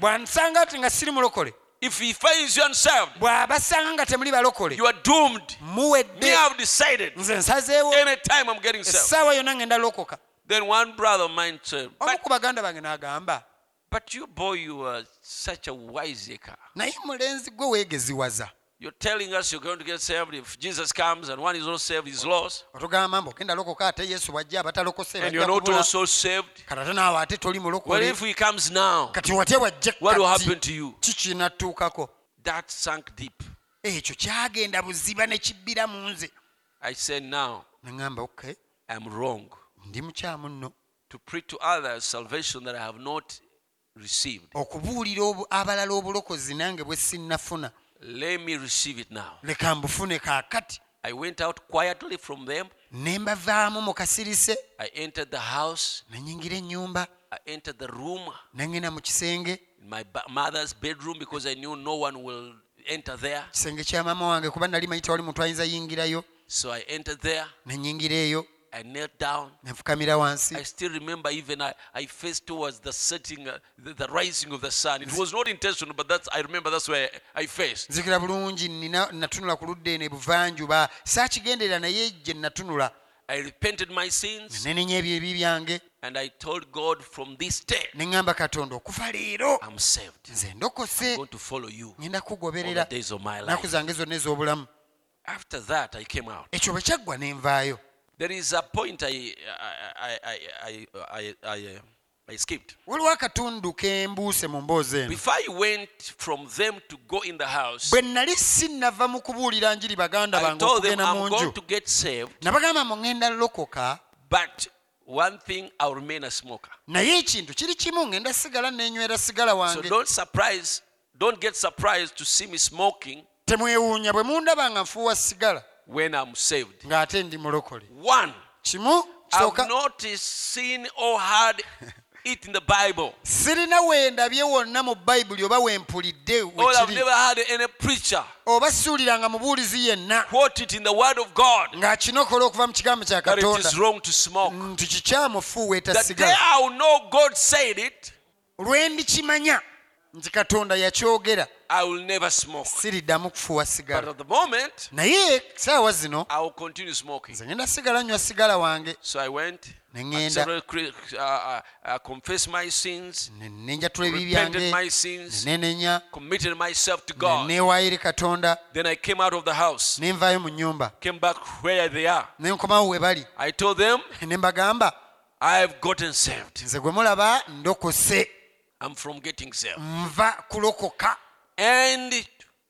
bw'ansanga ati nga siri mulokole if he finds you unsaved, bw'abasanga nga temuli balokole you are doomed. Me, muwedde I've decided. nze nsazeewo Anytime I'm getting saved. essaawa yonna ngenda lokoka Then one brother of mine said, omu but, ku baganda bange n'agamba but you boy, you are such a wiseacre. naye mulenzi gwe weegeziwaza You're telling us you're going to get saved. If Jesus comes and one is not saved, he's lost. otugamba mbu ogenda lokoka ate yesu bw'ajja abatalokose And you're not also saved. kati ate naawe ate toli What mulokole if he comes now? kati What will happen to you? That sank deep. ekyo kyagenda buziba ne kibbira mu nze I now I'm wrong ndi mukyamu nno to preach to others salvation that I have not received. okubuulira obu- abalala obulokozi nange bwe sinnafuna Let me receive it now. leka mbufune kaakati I went out quietly from them. ne mbavaamu mu kasirise I entered the house. ne nyingira ennyumba I entered the room, ne mu kisenge my mother's bedroom, because I knew no one will enter there. kisenge kya maama wange kuba nali mayita wali muntu ayinza yingirayo So I entered there. ne nyingira eyo I knelt down. nfukamira wansi I still remember even I, I faced towards the setting, uh, the, the rising of the sun. It was not intentional, but that's I remember that's where I, I faced. nzikira bulungi nina natunula ku ludda eno ebuvanjuba saakigenderera naye gye natunula I repented my sins nenenya byange and I told God from this day, ne ŋŋamba katonda okuva leero I'm saved. nze I'm ndokose going to follow you all the kugoberera days of my naku life. zange zonna ez'obulamu After that, I came out. ekyo bwe kyaggwa ne nvaayo There is a point I, I, I, I, I, I, I, uh, skipped. waliwo akatundu ke mbuuse mu mboozi eno. Before I went from them to go in the house, bwe nali sinnava mu kubuulira njiri baganda I bange told them okugenda mu I'm going nju. to get saved, nabagamba mu ŋŋenda lokoka. But one thing I'll remain a smoker. naye ekintu kiri kimu ŋŋenda sigala sigala So wange. don't surprise, don't get surprised to see me smoking. Temwewuunya bwe mundaba nga nfuuwa sigala when I'm saved. ng'ate ndi mulokole One, kimu I've not seen or heard it in the Bible. sirina weendabye wonna mu bayibuli oba wempulidde Or I've wekiri never heard any preacher oba siwuliranga mubuulizi yenna. quote it in the Word of God. Ng'akinokola okuva mu kigambo kya that it katonda. is wrong to smoke. nti kikyamu fuuweeta The day I will know God said it, lwe ndikimanya nti katonda yakyogera. Siriddamu kufuuwa sigala. Naye saawa zino nze ngenda sigala nywa sigala wange. Neŋendanenjatula ebibi byangenenenenya neewaayo eri katonda. Ne nvaayo mu nnyumba. ne nkomawo we bali. Ne mbagamba nze gwe mulaba ndokose. I'm from getting saved. nva kulokoka And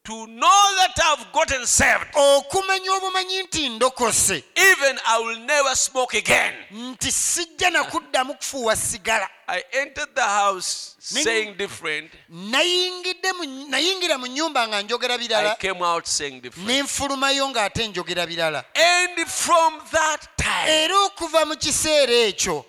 to know that I've gotten saved, okumanya obumanyi nti ndokose even I will never smoke again. nti sijja nakuddamu kufuuwa sigala I entered the house Ning- saying different. nayingidde mu- nayingira mu nnyumba nga njogera I birala came out saying different. ne nfulumayo ng'ate njogera birala And from that time, era okuva mu kiseera ekyo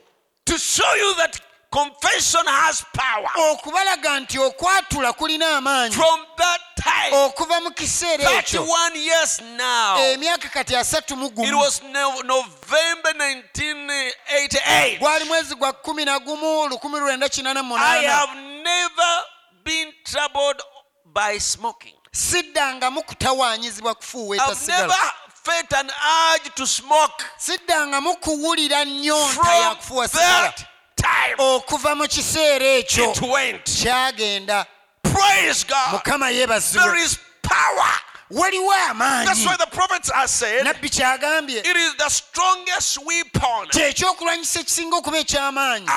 to show you that confession has power, okubalaga nti okwatula kulina amaanyi. From that time, okuva mu kiseera ekyo. years now, emyaka kati asatu mugumu it was November 1988. gwali mwezi gwa kumi na gumu lukumi lwenda kinana mu I munaana have never been troubled by smoking. siddangamu kutawaanyizibwa kufuuwa I've felt an urge to smoke. Siddangamu kuwulira nnyonta sigala time. Oh, Okuva mu kiseera ekyo it went. kyagenda. Praise god. Mukama yeebazibwe. Waliwo amaanyinabbi kyagambye ekisinga okuba eky'amaanyi.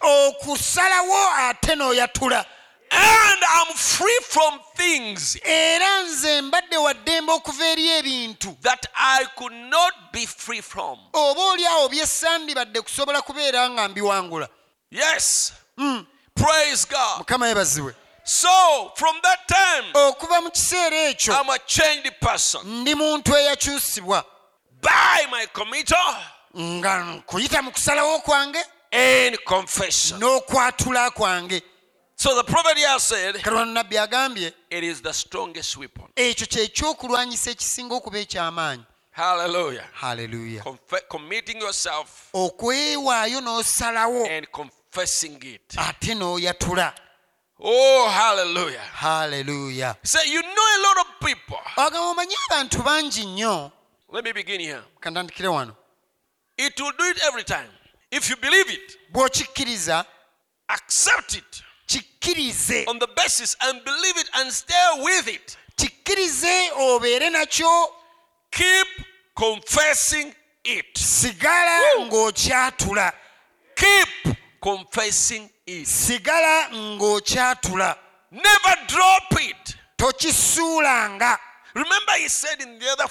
okusalawo ate n'oyatula. And I'm free from things era nze mbadde wa ddembe okuva eri ebintu that I could not be free from. oba oli awo byesandibadde kusobola kubeera nga mbiwangula Yes. Mm. Praise God. mukama yeebazibwe So, from that time, okuva mu kiseera ekyo I'm a changed person. ndi muntu eyakyusibwa By my committal nga nkuyita mu kusalawo kwange and confession. n'okwatula kwange So the prophet here said, kalwano nabbi agambye it is the strongest weapon. ekyo kyekyokulwanyisa ekisinga okuba eky'amaanyi Hallelujah. haleluya Confe- committing yourself okwewaayo n'osalawo and confessing it. ate n'oyatula Oh, hallelujah. haleluya So you know a lot of people. agamba omanyi abantu bangi nnyo Let me begin here. kantandikire wano It will do it every time. If you believe it, bw'okikkiriza accept it kikkirize on the basis and believe it and stay with it. kikkirize obeere nakyo Keep confessing it. sigala ng'okyatula Keep confessing it. sigala ng'okyatula Never drop it. tokisuulanga Remember, he said in the other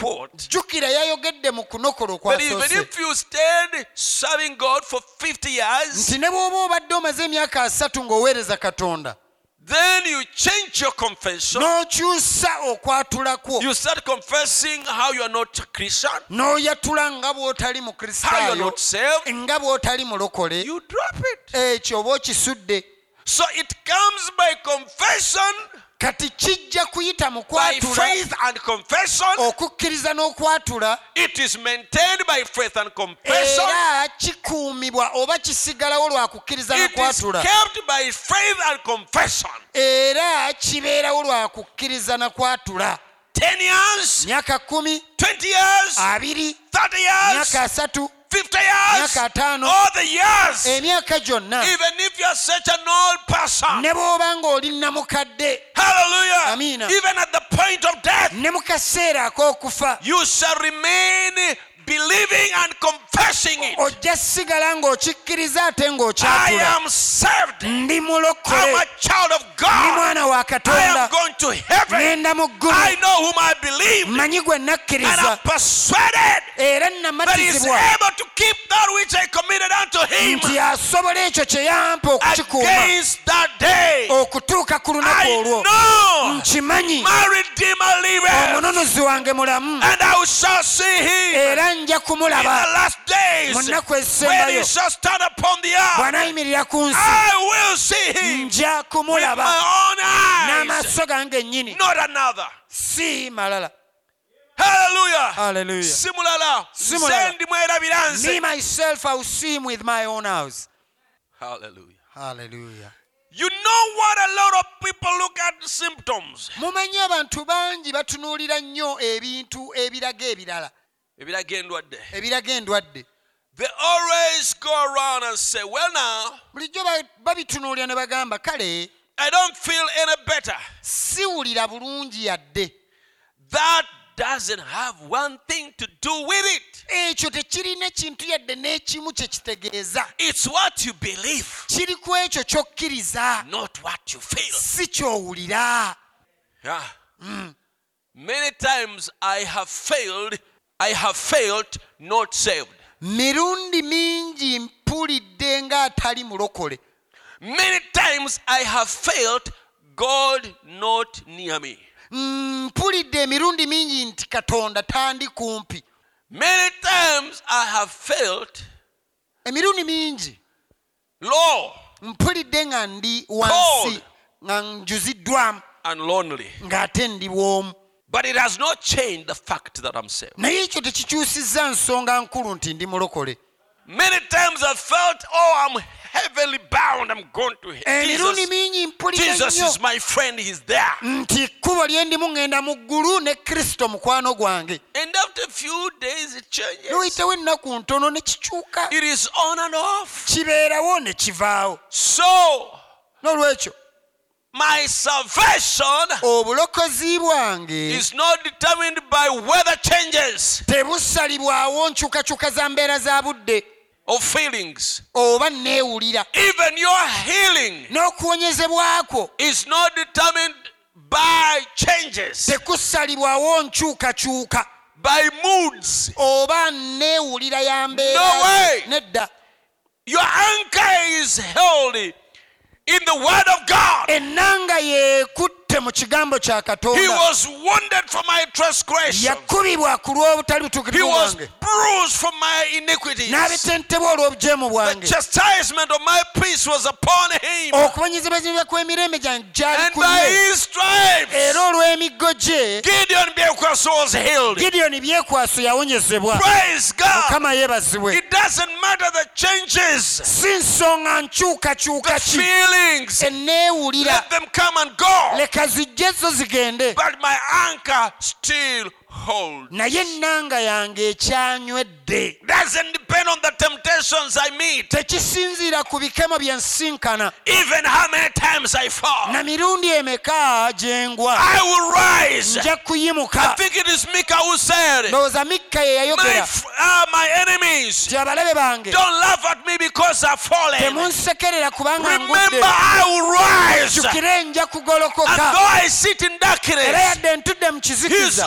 quote jjukira yayogedde mu kunokola that even okwasoose if you stayed serving God for 50 years, nti ne bw'oba obadde omaze emyaka asatu ng'oweereza katonda then you change your confession. okwatula kwo You start confessing how you are not a Christian, n'oyatula nga bw'otali mu how you are not saved. nga bw'otali mulokole You drop it. ekyo oba okisudde So it comes by confession, kati kijja kuyita mu kwatula okukkiriza n'okwatula era kikuumibwa oba kisigalawo lwa kukkiriza n'okwatula era kibeerawo lwa kukkiriza na kwatula. 10 years, myaka kumi 20 years, abiri 30 years, myaka asatu 50 years, all the years. Eh, emyaka gyonna Even if you are such an old person. ne bw'oba ng'oli namukadde Hallelujah. Amina. Even at the point of death, ne mu kaseera ak'okufa you shall remain believing and confessing it. ojja sigala ng'okikkiriza ate ng'okyatula. ndi mulokole ndi mwana wa katonda. ŋenda mu ggulu. Manyi gwe nakkiriza. Era namatizibwa nti asobola ekyo kye yampa okukikuuma. okutuuka ku lunaku olwo. nkimanyi. omununuzi wange mulamu. Era era nja kumulaba mu nnaku ezisembayo bw'anaayimirira ku nsi nja kumulaba n'amaaso gange ennyini si malala Hallelujah. Hallelujah. Simulala. Simulala. Me myself, I will see him with my own eyes. Hallelujah. Hallelujah. You know what a lot of people look at symptoms. mumanyi abantu bangi batunuulira nnyo ebintu ebiraga ebirala Ebiraga endwadde. ebiraga endwadde They always go around and say, well now, bulijjo ba- babitunuulira ne bagamba kale I don't feel any better. siwulira bulungi yadde That doesn't have one thing to do with it. ekyo tekirina kintu yadde n'ekimu kye kitegeeza It's what you believe, kiri ku ekyo ky'okkiriza not what you feel. si ky'owulira Yeah. Mm. Many times I have failed, I have failed not saved. mirundi mingi mpulidde ng'atali mulokole Many times I have failed, God not near me. Mpulidde emirundi mingi nti katonda tandi kumpi Many times I have failed, emirundi mingi low mpulidde nga ndi wansi Cold. nga njuziddwamu and lonely. ng'ate ndi bw'omu But it has not changed the fact that I'm saved. naye ekyo tekikyusizza nsonga nkulu nti ndi mulokole Many times I felt, oh, I'm heavily bound. I'm going to hell. emirundi Jesus, mingi mpulira Jesus nnyo is my friend. He's there. nti kkubo lye ndimu ŋŋenda mu ggulu ne kristo mukwano gwange And after a few days, it changes. newuyitawo ennaku ntono ne kikyuka It is on and off. kibeerawo ne kivaawo So, n'olwekyo my salvation obulokozi bwange is not determined by weather changes tebusalibwawo nkyukakyuka za mbeera za budde or feelings. oba neewulira Even your healing n'okuwonyezebwako is not determined by changes, tekusalibwawo nkyukakyuka by moods. oba neewulira ya mbeera nedda Your anchor is held in the Word of God. ate mu kigambo kya katonda. Yakubibwa ku lw'obutali butuukirivu bwange. n'abetentebwa olw'obujeemu bwange. okubonyezebwa ekibi kw'emirembe gyange gyali olw'emiggo gye. Gidiyoni byekwaso yawonyezebwa. Mukama yeebazibwe. Si nsonga nkyukakyuka ki. eneewulira leka zijje zo zigende But my anchor still. naye ennanga yange ekyanywedde. Tekisinziira ku bikemo bye nsinkana. Na mirundi emeka gye ngwa? Nja kuyimuka. Mikka ye yayogera. Abalabe bange. Kubanga ngudde. Nja kugolokokaera yadde ntudde mu kizikiza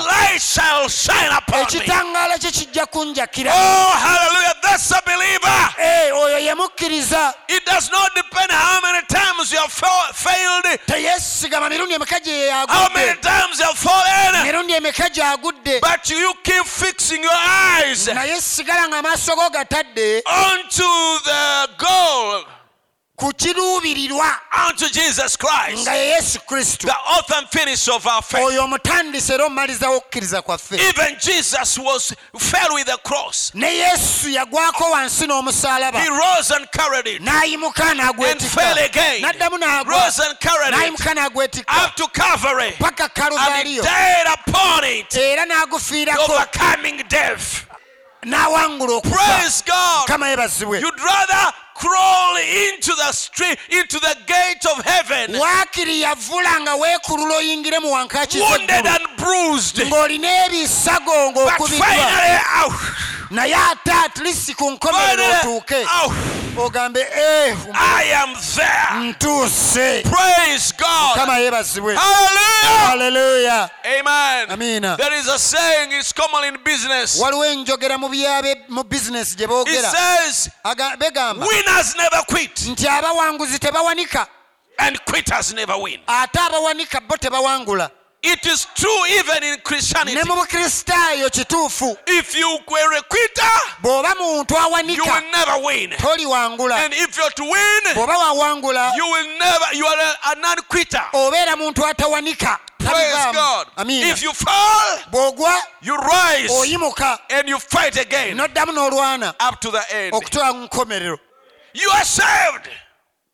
shall shine upon ekitangaala kye kijja kunjakira. Oh, hallelujah. That's a believer. Eh, oyo yemukkiriza. It does not depend how many times you have failed, teyeesigama mirundi emeka gye how many times you have fallen, mirundi emeka gyagudde. But you keep fixing your eyes naye sigala ng'amaaso go gatadde. onto the goal, ku kiruubirirwa unto Jesus Christ, nga ye yesu kristo. The author and finisher of our faith. oyo omutandisi era omumalizawo okukkiriza kwaffe. Even Jesus was fell with the cross. ne yesu yagwako wansi n'omusalaba He rose and carried it, n'ayimuka n'agwetikka n'addamu n'agwa. Rose and carried it. N'ayimuka n'agwetikka up to Calvary, paka kaluvaliyo died upon it, era n'agufiirako. Overcoming death. n'awangula okufa. Mukama yebazibwe You'd rather crawl into the street, into the gate of heaven, waakiri yavula nga weekulula oyingire mu wankaaki wounded and bruised, ng'olina ebisago but ng'okubiddwa finally, naye ate ku nkomerero finally, otuuke ogambe "Eh, I am there. ntuuse. Praise God. kama Hallelujah. haleluya Amen. There is a saying, it's common in business. waliwo enjogera mu byabe mu bizinesi gye It boogera says, Aga- begamba winners never quit, nti abawanguzi tebawanika and quitters never win. ate abawanika bo tebawangula It is true even in Christianity. ne mu bukristaayo kituufu If you were a quitter, bw'oba muntu you awanika will never win. toliwangula And if you're to win, bw'oba wawangula you will never, you are a, a non-quitter. obeera muntu atawanika Praise. God. amiina If you fall, bw'ogwa you rise oyimuka and you fight again n'oddamu n'olwana up to the end. okutwala mu nkomerero You are saved.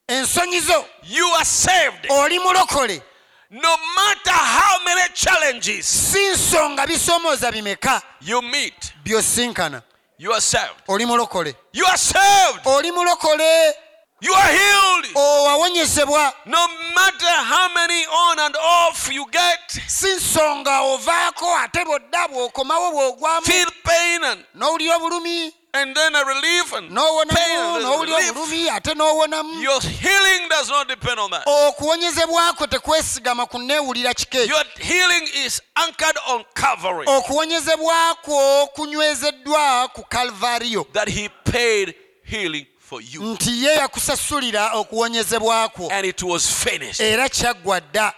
ensonyi zo You are saved. oli mulokole No matter how many challenges si nsonga bisoomooza bimeka you meet, byosinkana you are saved. oli mulokole You are saved. oli mulokole You are healed. owawonyesebwa No matter how many on and off you get, si nsonga ovaako ate bwodda bw'okomawo bw'ogwamu feel pain and, n'owulira obulumi and then a relief and pain n'owonamu n'owulira relief. obulumi ate n'owonamu Your healing does not depend on that. okuwonyezebwako tekwesigama ku neewulira kika ekyo Your healing is anchored on Calvary okuwonyezebwako kunywezeddwa ku kalvariyo that He paid healing for you. nti ye yakusasulira okuwonyezebwako And it was finished. era kyaggwa dda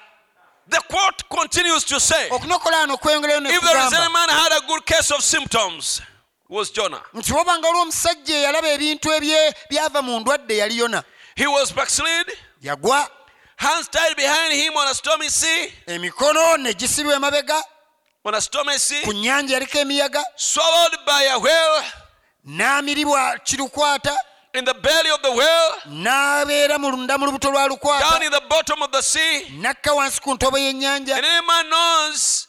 The quote continues to say okunokola ano kweyongerayo If there is any man had a good case of symptoms, was Jonah. nti wobanga oli omusajja eyalaba ebintu ebye byava mu ndwadde yali yona He was backslid, yagwa. hands tied behind him on a stormy sea, emikono ne gisibwa emabega on a stormy sea, ku nnyanja yaliko emiyaga swallowed by a whale, n'amiribwa kirukwata in the belly of the whale, n'abeera munda mu lubuto lwa down lukwata in the bottom of the sea. n'akka wansi ku ntobo y'ennyanja. And any man knows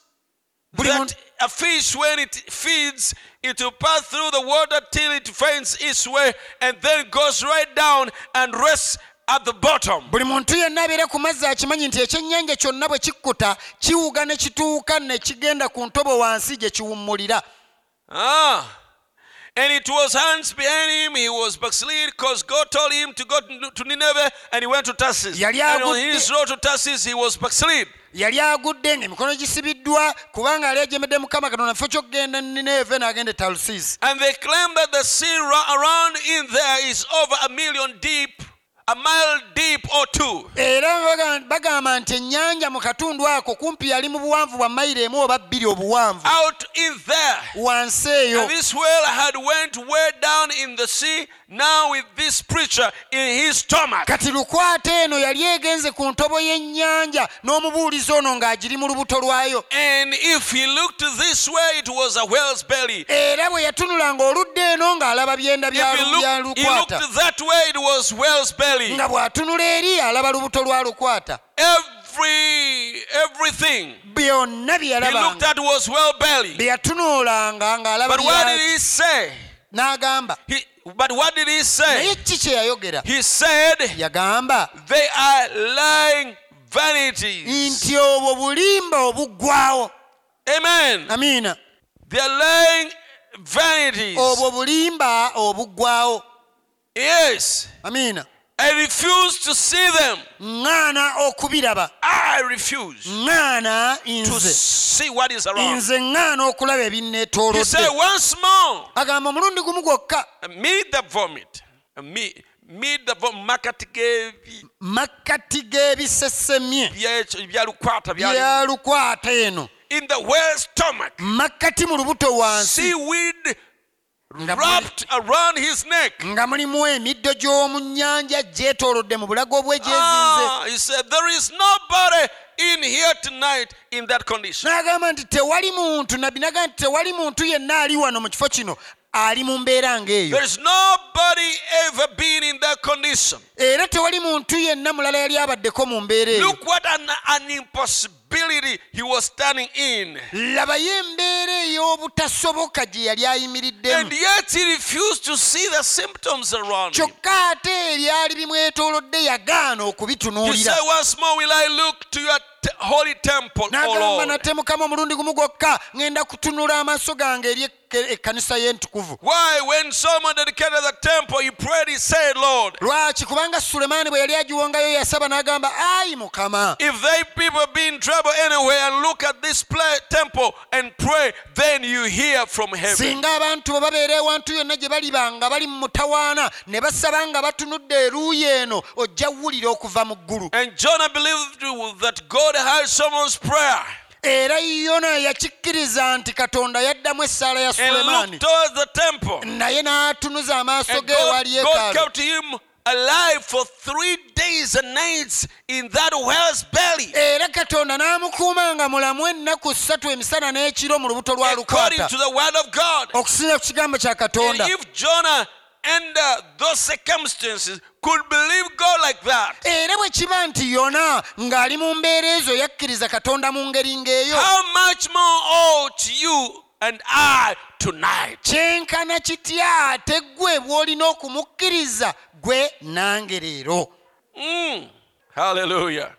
Buli that muntu- a fish, when it feeds, it will pass through the water till it finds its way and then goes right down and rests at the bottom. buli muntu yenna abeera ku mazzi akimanyi nti ekyennyanja kyonna bwe kikkuta kiwuga ne kituuka ne kigenda ku ntobo wansi gye kiwummulira Ah. And it was hands behind him. He was backslid because God told him to go to Nineveh and he went to Tarsus. And on his road to Tarsus, he was backslid. yali agudde ng'emikono gisibiddwa kubanga yali ajemedde mukama katonda fo kyokgenda nineve n'agenda e talusiisi And they claim that the sea around in there is over a million deep, a mile deep or two. era baga- bagamba nti ennyanja mu katundu ako kumpi yali mu buwanvu bwa mayiro emu oba bbiri obuwanvu Out in there. wansi eyo this whale had went way down in the sea, now with this preacher in his stomach. kati lukwata eno yali egenze ku ntobo y'ennyanja n'omubuulizi ono ng'agiri mu lubuto lwayo And if he looked this way, it was a whale's belly. era bwe yatunulanga oludda eno ng'alaba byenda bya If he looked, he that way, it was whale's belly. nga bw'atunula eri alaba lubuto lwa lukwata Every everything byonna bye he looked at was whale belly. bye ng'alaba But what did he say? n'agamba but what did he naye say? ki kye yayogera He said, yagamba They are lying vanities. nti obwo bulimba obuggwawo Amen. amiina They are lying vanities. obwo bulimba obuggwawo Yes. amiina I refuse to see them. ŋŋaana okubiraba I refuse ŋŋaana to nze see what is around. nze ŋŋaana okulaba He ebinneetoolodde said, Once more, agamba omulundi gumu gwokka meet the vomit. Meet, meet the vomit. Makati gebi- makkati g'ebisesemye bye- bya lukwata byali- bya lukwata eno in the whale's stomach. makkati mu lubuto wansi Seaweed wrapped around his neck. nga mulimu emiddo gy'omu nnyanja gyetoolodde mu bulago bwegyezinze Ah, he said, There is nobody in here tonight in that condition. n'agamba nti tewali muntu nabbi n'agamba nti tewali muntu yenna ali wano mu kifo kino ali mu mbeera ng'eyo. Era tewali muntu yenna mulala yali abaddeko mu mbeera eyo. Impossibility he was standing in. labayo embeera ey'obutasoboka gye yali ayimiriddemu. Kyokka ate ebyali bimwetoolodde yagaana okubitunuulira n'agamba nate mukama omulundi gumu gwokka ŋŋenda kutunula amaaso gange eri ekkanisa y'entukuvu Why? When Solomon dedicated the temple, he prayed, he said, Lord, lwaki? Kubanga sulemaani bwe yali agiwongayo yasaba n'agamba ayi mukama. If they people be in trouble anywhere and look at this pla- temple and pray, then you hear from heaven. singa abantu bwe babeera ewantu yonna gye baliba nga bali mu mutawaana ne basaba nga batunudde eruuyi eno ojja wulira okuva mu ggulu. And Jonah believed that God heard someone's prayer era yona yakikkiriza nti katonda yaddamu essaala ya sulemaani. naye n'atunuza amaaso ge ewali him alive for three days and nights in that whale's belly. era katonda n'amukuuma nga mulamu ennaku ssatu emisana n'ekiro mu lubuto lwa God. okusinza ku kigambo kya katonda under those circumstances could believe God like that, era bwe kiba nti yona ng'ali mu mbeera ezo yakkiriza katonda mu ngeri ng'eyo how much more ought you and I tonight. kyenkana kitya ate ggwe bw'olina okumukkiriza gwe nange leero Mm. Hallelujah.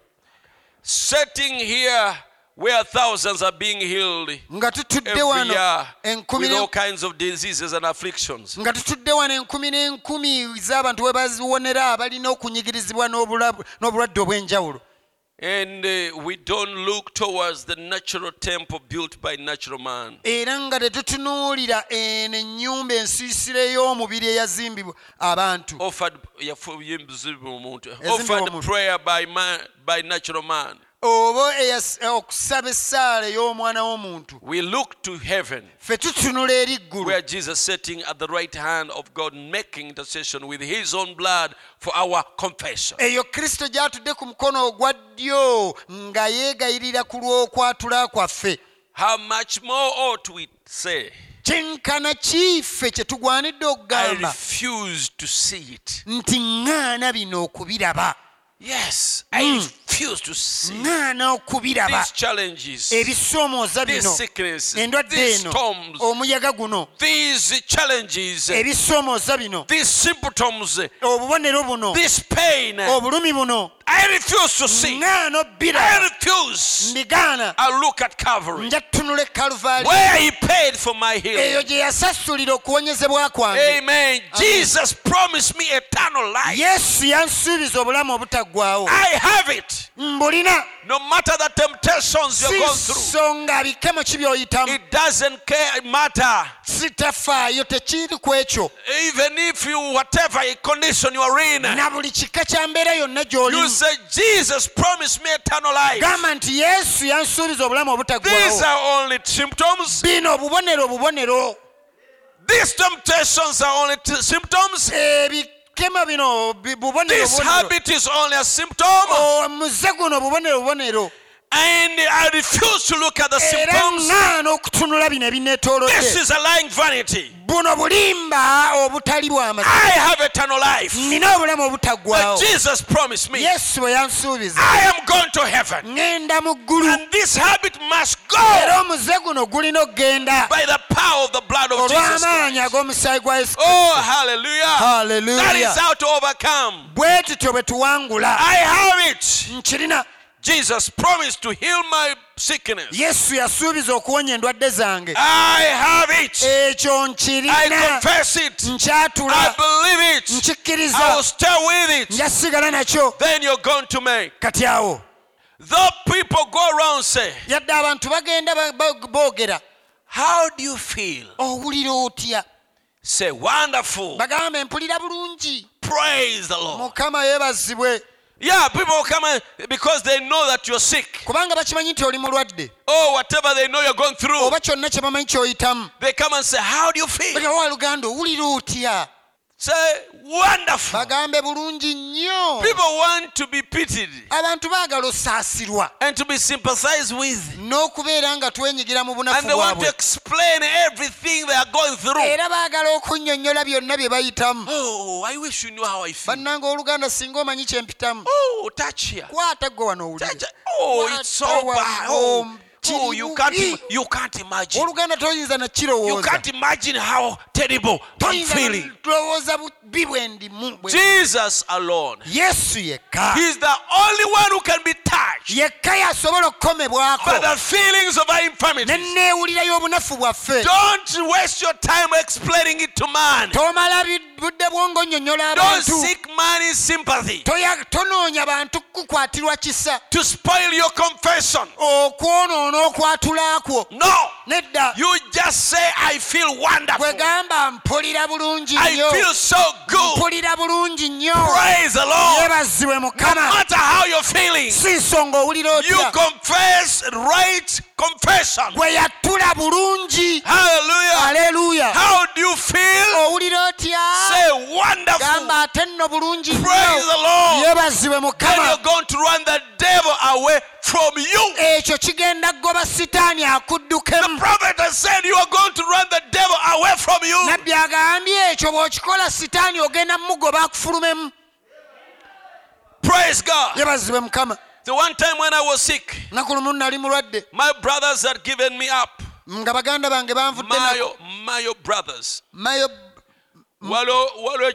Sitting here where thousands are being healed nga tutudde every wano year enkumi with ne- all kinds of diseases and afflictions. nga tutudde wano enkumi n'enkumi z'abantu we baziwonera abalina okunyigirizibwa n'obulwadde obw'enjawulo And uh, we don't look towards the natural temple built by natural man. era nga tetutunuulira eno ennyumba ensiisira ey'omubiri eyazimbibwa abantu Offered, prayer by man, by natural man. Oba okusaba essaala ey'omwana w'omuntu We look to heaven ffe tutunula eri ggulu where Jesus sitting at the right hand of God making intercession with his own blood for our confession. eyo kristo gy'atudde ku mukono ogwa ddyo nga yeegayirira ku lw'okwatula kwaffe How much more ought we say? kyenkana ki ffe kye tugwanidde okugamba nti ŋŋaana bino okubiraba Yes, I refuse to see these challenges, ebisoomooza these bino sicknesses, endwadde these eno storms, omuyaga guno these challenges, ebisoomooza bino these symptoms, obubonero buno this pain. obulumi buno I refuse to see. I refuse. mbigaana I look at Calvary where he paid for my eyo healing. gye yasasulira okuwonyezebwa kwange Amen. Jesus promised me eternal life. yesu yansuubiza obulamu obutaggwaawo I have it. mbulina No matter the temptations you're going through, so bikemo ki by'oyitamu it doesn't care, matter. sitafaayo tekiri ku ekyo Even if you, whatever condition you are in, na buli kika kya mbeera yonna gy'olimu say, Jesus promised me eternal life. gamba nti yesu yansuubiza obulamu These are only symptoms. bino obubonero obubonero These temptations are only t- symptoms. ebikema bino bi- bubonero This habit is only a symptom. Oh, omuze guno bubonero bubonero and I refuse to look at the symptoms. This is a lying vanity. I have eternal life. Jesus promised me. Yes, I am going to heaven. And this habit must go by the power of the blood of Jesus. Christ. Oh, hallelujah. hallelujah. That is how to overcome. I have it. Jesus promised to heal my sickness. yesu yasuubiza okuwonya endwadde zange I have it. ekyo I nkirina confess it. I nkyatula believe it. I nkikkiriza will stay with it. njasigala nakyo Then you're going to make. kati awo Though people go around say, yadde abantu bagenda ba- ba- boogera How do you feel? owulira otya Say, Wonderful. bagambe mpulira bulungi Praise the Lord. mukama yeebazibwe Yeah, people come and, because they know that you're sick. kubanga bakimanyi nti oli mulwadde Oh, whatever they know you're going through. oba kyonna kye bamanyi kyoyitamu They come and say, How do you feel? bagawa luganda owulira otya Say, Wonderful. bagambe bulungi nnyo People want to be pitied abantu baagala osaasirwa and to be sympathized with. n'okubeera nga twenyigira mu bunafu And they want to bwabwe explain everything they are going through. era baagala okunnyonnyola byonna bye bayitamu Oh, I wish you knew how I feel. bannanga oluganda singa omanyi kyempitamu Oh, touch here. kwata gwe wano owulire Oh, it's so Kwata bad. wano, Oh, you can't. You can't imagine. oluganda toyinza You can't imagine how terrible I'm feeling. lowooza bubi bwe ndimu Jesus alone. yesu yekka He's the only one who can be yekka yasobola okukomebwako. Neneewulirayo obunafu bwaffe. Tomala budde bwongo nnyonnyola abantu. Tonoonya bantu kukwatirwa kisa. Okwonoona okwatula kwo. Nedda. Kwegamba mpulira bulungi nnyo. mpulira bulungi nnyo. Yebazibwe mukama. Si you confess right confession. gwe yatula bulungi Hallelujah. aleluya How do you feel? owulira otya Say wonderful. gamba ate nno bulungi Praise the Lord. mukama you're going to run the devil away from you. ekyo kigenda goba sitaani akuddukemu Prophet has said you are going to run the devil away from you. nabbi agambye ekyo bw'okikola sitaani ogenda mugoba akufulumemu Praise God. mukama The one time when I was sick, naku lumu nali mulwadde. my brothers had given me up. nga baganda bange banvudde nako. Mayo mayo brothers. Mayo waliwo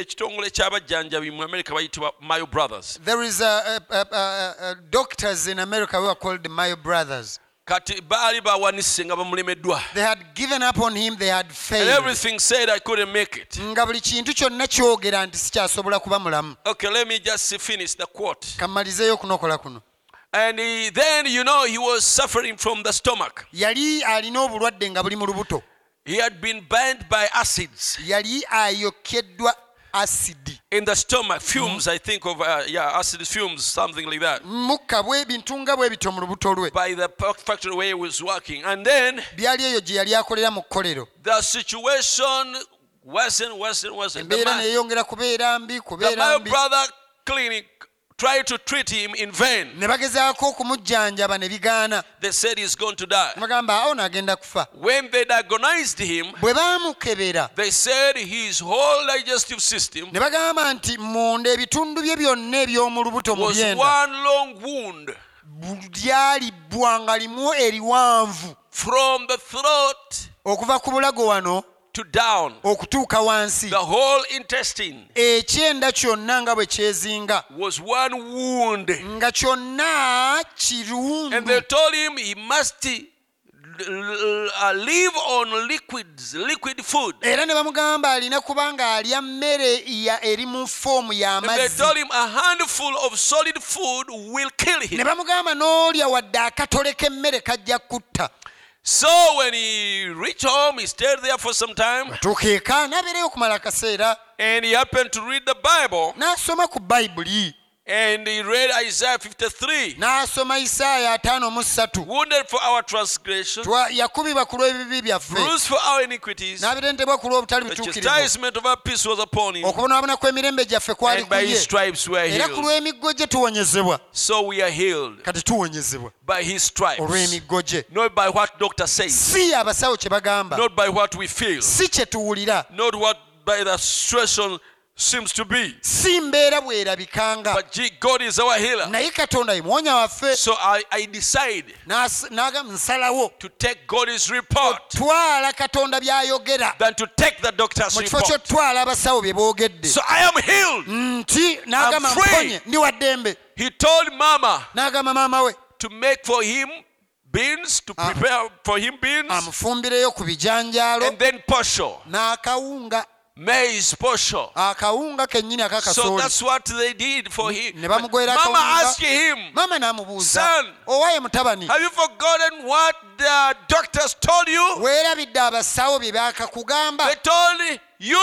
ekitongole ky'abajjanjabi mu america bayitibwa mayo brothers. There is a, a, a, a, a doctors in america who are called mayo brothers kati baali bawanise nga bamulemeddwa they had given up on him they had and everything said i couldn't make it. Nga buli kintu kyonna kyogera nti sikyasobola kuba mulamu. Okay let me just finish the quote. Kammalizeeyo kunokola kuno. And he, then you know he was suffering from the stomach. Yali alina obulwadde nga buli mu lubuto. He had been burned by acids. Yali ayokeddwa asidi in the stomach fumes i think of uh, yeah acid fumes something like that. Mukka bwe bintu nga bwe bityo mu lubuto lwe. By the factory where he was working. And then byali eyo gye yali akolera mu kkolero. the situation worsened worsened the, embeera man, neyongera kubeera mbi the kubeera my mbi. brother clinic tried to treat him in vain. Ne bagezaako okumujjanjaba ne bigaana. They said he's going to die. Bagamba awo n'agenda kufa. When they diagnosed him bwe baamukebera they said his whole digestive system ne bagamba nti munda ebitundu bye byonna eby'omu lubuto mu byenda one long wound lyalibbwa nga limu eriwanvu from the throat okuva ku bulago wano to down okutuuka wansi. the whole intestine ekyenda kyonna nga bwe kyezinga. was one wound. Nga kyonna and they kirundu told him he must uh, live on liquids liquid food. Era ne bamugamba alina kuba nga alya mmere eri mu foomu y'amazzi ne bamugamba n'olya wadde akatole k'emmere kajja kutta so when he reached home he stayed there for some time. Atuuka eka okumala akaseera and he happened to read the bible. N'asoma ku bayibuli And he read Isaiah 53. n'asoma isaaya ataano mu ssatu. yakubibwa ku lw'ebibi byaffe. n'abirenderwa ku lw'obutali butuukirivuokubonaabona kw'emirembe gyaffe kwali era ku lw'emiggo gye tuwonyezebwa. Kati tuwonyezebwa. olw'emiggo gye. Si abasawo kye bagamba. Si kye tuwulira. By the situation seems to be. Si mbeera bwerabikanga. Naye katonda ye mwonya waffe. N'agamba nsalawo otwala katonda by'ayogera. mu kifo ky'otwala abasawo bye boogedde. Nti n'agamba mponye ndi wa ddembe. N'agamba maama we. to make for him beans to ah. prepare for him beans amufumbireyo ku bijanjaalo. n'akawunga maize posho. Akawunga kennyini so akakasooli Ne bamugwera mama n'amubuuza owaye mutabani? weerabidde abasawo bye told you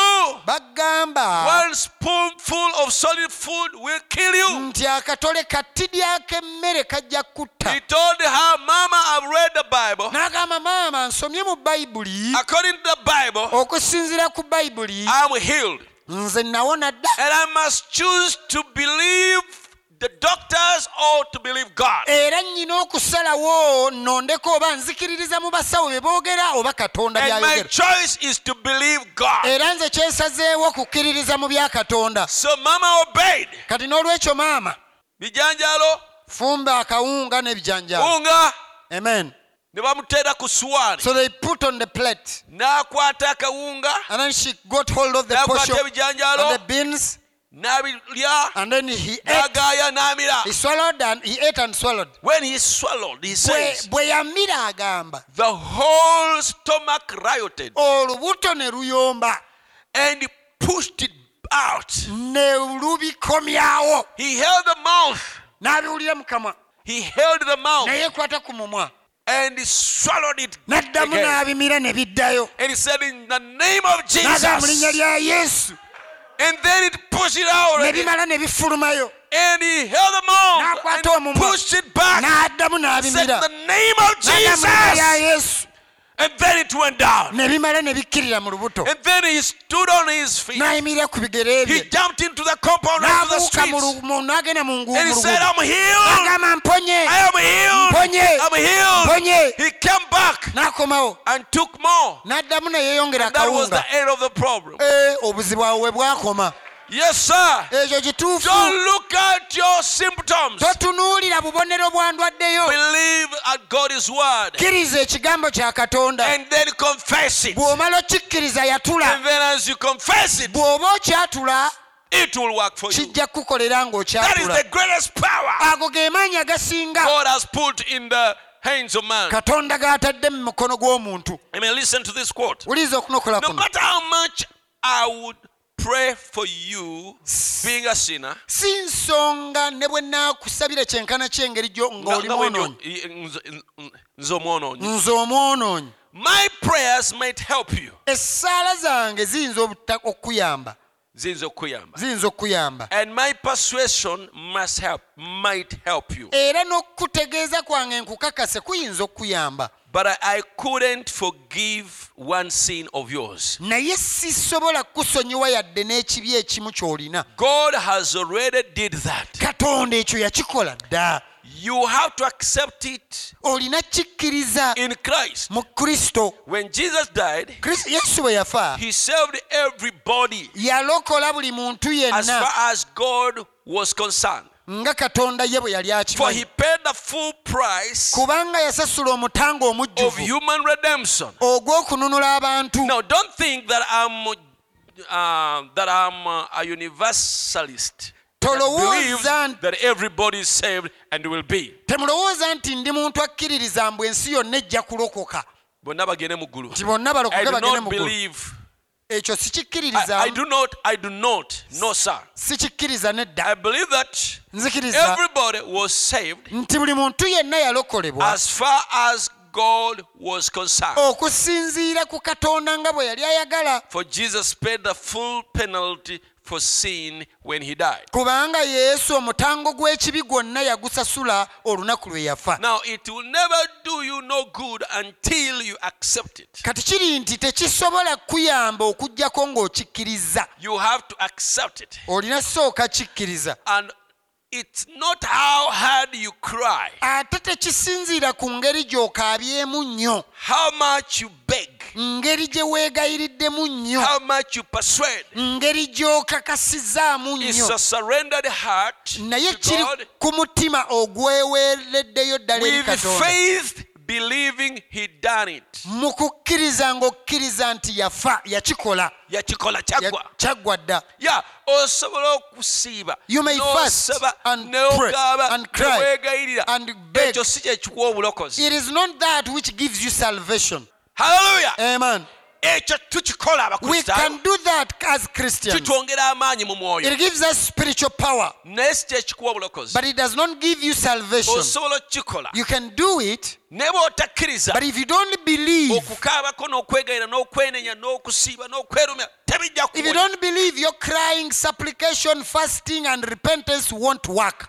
bagamba one spoonful of solid food will kill you. nti akatole kattidyako emmere kajja kutta. He told her mama i've read the bible. N'agamba maama nsomye mu bayibuli. According to the bible okusinziira ku bayibuli i'm healed. nze nawona dda. And i must choose to believe the doctors or to believe god. Era nnyina okusalawo nondeko oba nzikiririza mu basawo bye boogera oba katonda and my byayogera. choice is to believe god. Era nze kyesazeewo okukkiririza mu bya katonda. So mama obeyed. Kati n'olwekyo maama bijanjalo. fumba akawunga n'ebijanjaalo unga amen. Ne bamuteera ku suwaani so they put on the plate. N'akwata akawunga. And then she got hold of the n'akwata portion ebijanjalo and the beans and then he ate. He swallowed and he ate and swallowed. When he swallowed he says bwe yamira agamba. The whole stomach rioted olubuto ne luyomba. and he pushed it out. He held the mouth. N'abiwulira mu kamwa. He held the mouth. Ne yeekwata ku mumwa. And he swallowed it again. n'abimira ne biddayo. And he said in the name of n'agamba mu linnya jesus and then it pushed it out. Ne again. bimala ne bifulumayo and he held the mouth N'akwata and pushed it back. Said in the name of n'agamba mu linnya lya jesus nebimala nebikkirira mu lubutonayimirira ku bigere byenabuuka n'agenda mu ngugulugamba mponye. Mponye. N'addamu ne akawunga eh, obuzibu awo we bwakoma. Yes, sir. ekyo kituufu Don't look at your symptoms. totunuulira bubonero bwa ndwaddeyo Believe at God's word. Kkiriza ekigambo kya katonda. And then confess it. bw'omala okikkiriza yatula. And then as you confess it, bw'oba okyatula it will work for you. kijja kukukolera ng'okyatula. Ago ge maanyi agasinga. Hands of man. katonda g'atadde mu mukono gw'omuntu. Wuliza okunokola No kuno. matter how much I would pray for you being a sinner, si nsonga ne bwe naakusabira kyenkana ky'engeri gyo ng'oli mwonoonyi nze- omwonoonyi. nze omwonoonyi my prayers might help you. essaala zange ziyinza okukuyamba Ziyinza okukuyamba. ziyinza okukuyamba And my persuasion must help, might help you. era n'okukutegeeza kwange nkukakase kuyinza okukuyamba But I, I couldn't forgive one sin of yours. naye sisobola kukusonyiwa yadde n'ekibi ekimu ky'olina God has already did that. katonda ekyo yakikola dda You have to accept it olina kikkiriza in Christ. mu kristo When Jesus died, Kristo- yesu bwe yafa he saved everybody yalokola buli muntu as yenna far as God was concerned. Nga katonda ye bwe yali akimanyi. kubanga yasasula omutanga omujjuvu ogw'okununula abantu. Uh, that I'm uh, a universalist. temulowooza nti ndi muntu akkiririza mbu ensi yonna ejja kulokoka. Bonna bagende mu ggulu. Ekyo I, I do not. I do not. No, sir. sikikkiriza nedda I believe that nzikiriza everybody was saved nti buli muntu yenna yalokolebwa as far as God was concerned. okusinziira ku katonda nga bwe yali ayagala For Jesus paid the full penalty for sin when he died. kubanga yesu omutango gw'ekibi gwonna yagusasula olunaku lwe yafa Now, it will never do you no good until you accept it. kati kiri nti tekisobola kuyamba okugjako ng'okikkiriza You have to accept it. olina sooka kikkiriza And it's not how hard you cry, ate tekisinziira ku ngeri gy'okaabyemu nnyo how much you beg, ngeri gye weegayiriddemu nnyo. Ngeri gy'okakasizaamu nnyo. naye kiri ku mutima ogweweereddeyo ddala eri katonda. believing He done it. mu kukkiriza ng'okkiriza nti yafa yakikola. Yakikola ya- kyaggwa kyaggwa dda. Ya osobola okusiiba. You may fast n'osaba and n'okaaba pray and cry neweegayirira ekyo si kyekikuwa obulokozi. It is not that which gives you salvation Hallelujah. amen We can do that as Christians. It gives us spiritual power, but it does not give you salvation. You can do it, but if you don't believe, If you don't believe, your crying, supplication, fasting, and repentance won't work.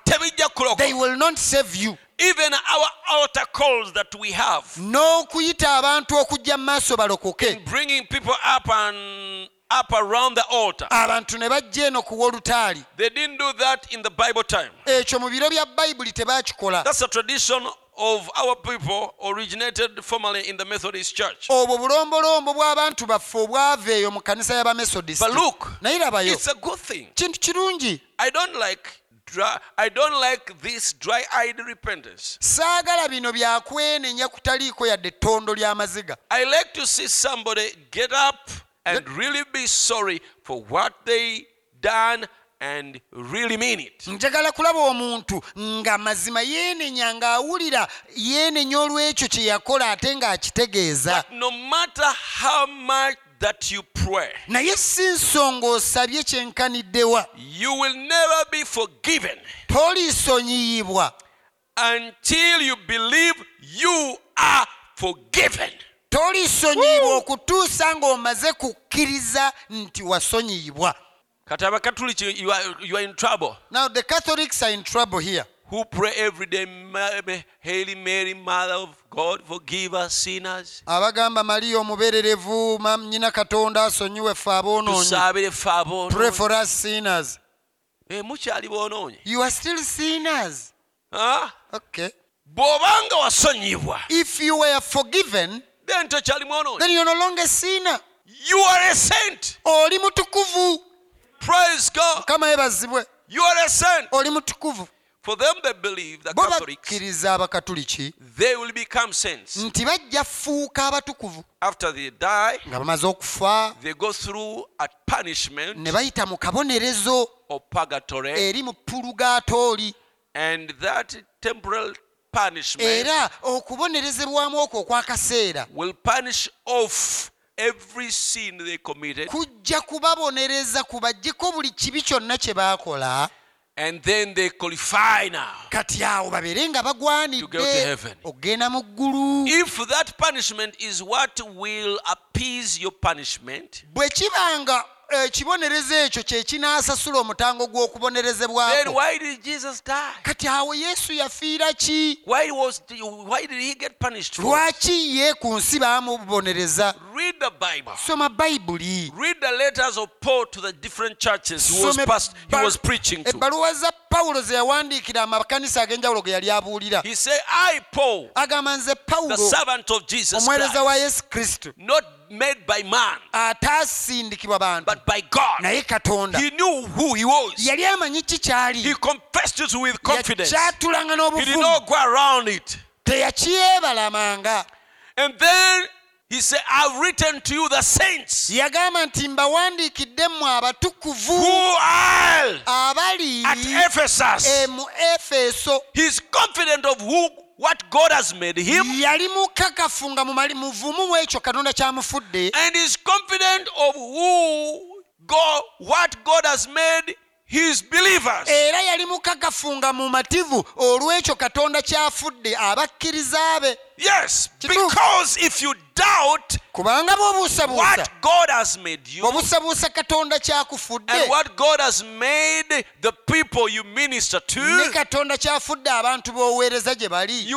They will not save you. Even our outer calls that we have. N'okuyita abantu okujja mu maaso balokoke. Bringing people up and up around the altar. Abantu ne bajja eno kuwa olutaali They didn't do that in the Bible time. ekyo mu biro bya bayibuli tebakikola. That's a tradition of our people originated formerly in the Methodist Church. obwo bulombolombo bw'abantu baffe obwava eyo mu kanisa y'abamesodist. Naye labayo it's a good thing. kintu kirungi. I don't like dry, I don't like this dry-eyed repentance. saagala bino byakwenenya kutaliiko yadde ettondo ly'amaziga I like to see somebody get up and really be sorry for what they done and really mean it. njagala kulaba omuntu nga mazima yeenenya ng'awulira yeenenya olw'ekyo kye yakola ate ng'akitegeeza But no matter how much that you pray, naye si nsonga osabye kyenkaniddewa you will never be forgiven tolisonyiyibwa. until you believe you are forgiven. tolisonyiyibwa okutuusa ng'omaze kukkiriza nti wasonyiyibwa. Kati abakatuliki, you are, you are in trouble. now the catholics are in trouble here Who pray every day, "Ma- Hail Mary, Mother of God, forgive us sinners. abagamba maliya omubererevu ma- nnyina katonda asonyiwe ffe aboonoonyi. Ffe aboonoonyi." pray for us sinners. Mukyali boonoonyi. You are still sinners. Ah? okay. Bw'obanga wasonyibwa if you were forgiven then tokyali mwonoonyi. then you're no longer a sinner. You are a saint. Oli mutukuvu. Praise God. mukama yeebazibwe. You are a saint. oli mutukuvu For them that believe, the bo Catholics, bakkiriza abakatuliki they will become saints. nti bajja fuuka abatukuvu After they die, nga bamaze okufa they go through a punishment ne bayita mu kabonerezo of purgatory, eri mu pulugatooli and that temporal punishment era okubonerezebwamu okwo okwakaseera will punish off every sin they committed, kujja kubabonereza kubaggyeko buli kibi kyonna kye baakola and then they qualify now. kati awo babeere nga To go to bagwanidde heaven. mu ggulu If that punishment is what will appease your punishment, bwe kiba nga Eh, ekibonerezo ekyo kye kinaasasula omutango gw'okubonerezebwako kati awo yesu yafiira ki? Lwaki ye ku nsi baamubonereza? Soma bayibuli ebbaluwa za pawulo ze yawandiikira amakanisa ag'enjawulo ge yali abuulira. Agamba nze pawulo omuweereza wa yesu kristo made by man, ataasindikibwa bantu but by God. naye katonda He knew who he was. yali amanyi ki kyali He confessed it with confidence. He did not go around it. teyakyebalamanga And then he said, I've written to you the saints yagamba nti mbawandiikidde mmwe abatukuvu who are abali at Ephesus. mu efeso He's confident of who what God has made him, yali mukakafu nga muvumu mwekyo katonda kyamufudde. and he's confident of who God what God has made his believers. era yali mukakafu nga mumativu olw'ekyo katonda kyafudde abakkiriza be. Yes, because if you doubt kubanga bwobuusabuusaobuusabuusa katonda kyakufudde. ne katonda kyafudde abantu b'oweereza gye bali.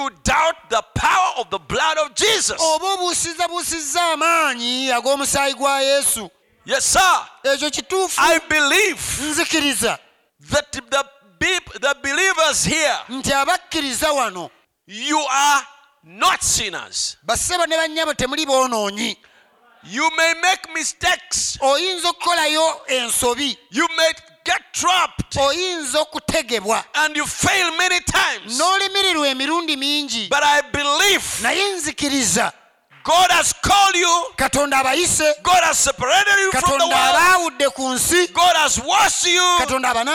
oba obuusizabuusizza amaanyi ag'omusaayi gwa yesu. Ekyo kituufu. Nzikiriza. nti abakkiriza wano You are not sinners. bassebo ne bannyabo temuli boonoonyi You may make mistakes. oyinza okukolayo ensobi You may get trapped oyinza okutegebwa and you fail many times. n'olimirirwa emirundi mingi But I believe naye nzikiriza God has called you, katonda abayise. God has separated you from the katonda world, abaawudde ku nsi. God has washed you, katonda and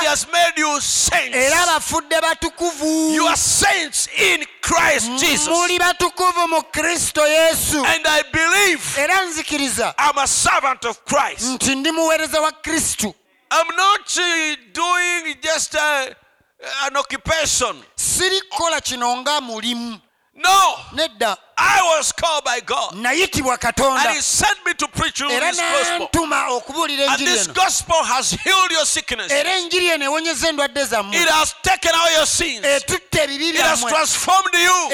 He has made you saints. era bafudde batukuvu. You are saints in Christ Jesus. muli batukuvu mu kristo yesu. And I believe era nzikiriza. I'm a servant of Christ. nti ndi muweereza wa kristo. I'm not uh, doing just uh, an occupation. siri kukola kino nga mulimu No, nedda I was called by God. nayitibwa And He sent me to preach you this gospel. And this gospel has healed your sickness. era enjiri eno ewonyeza endwadde zammwe It has taken away your sins. Eh, it etutte ebibi has transformed you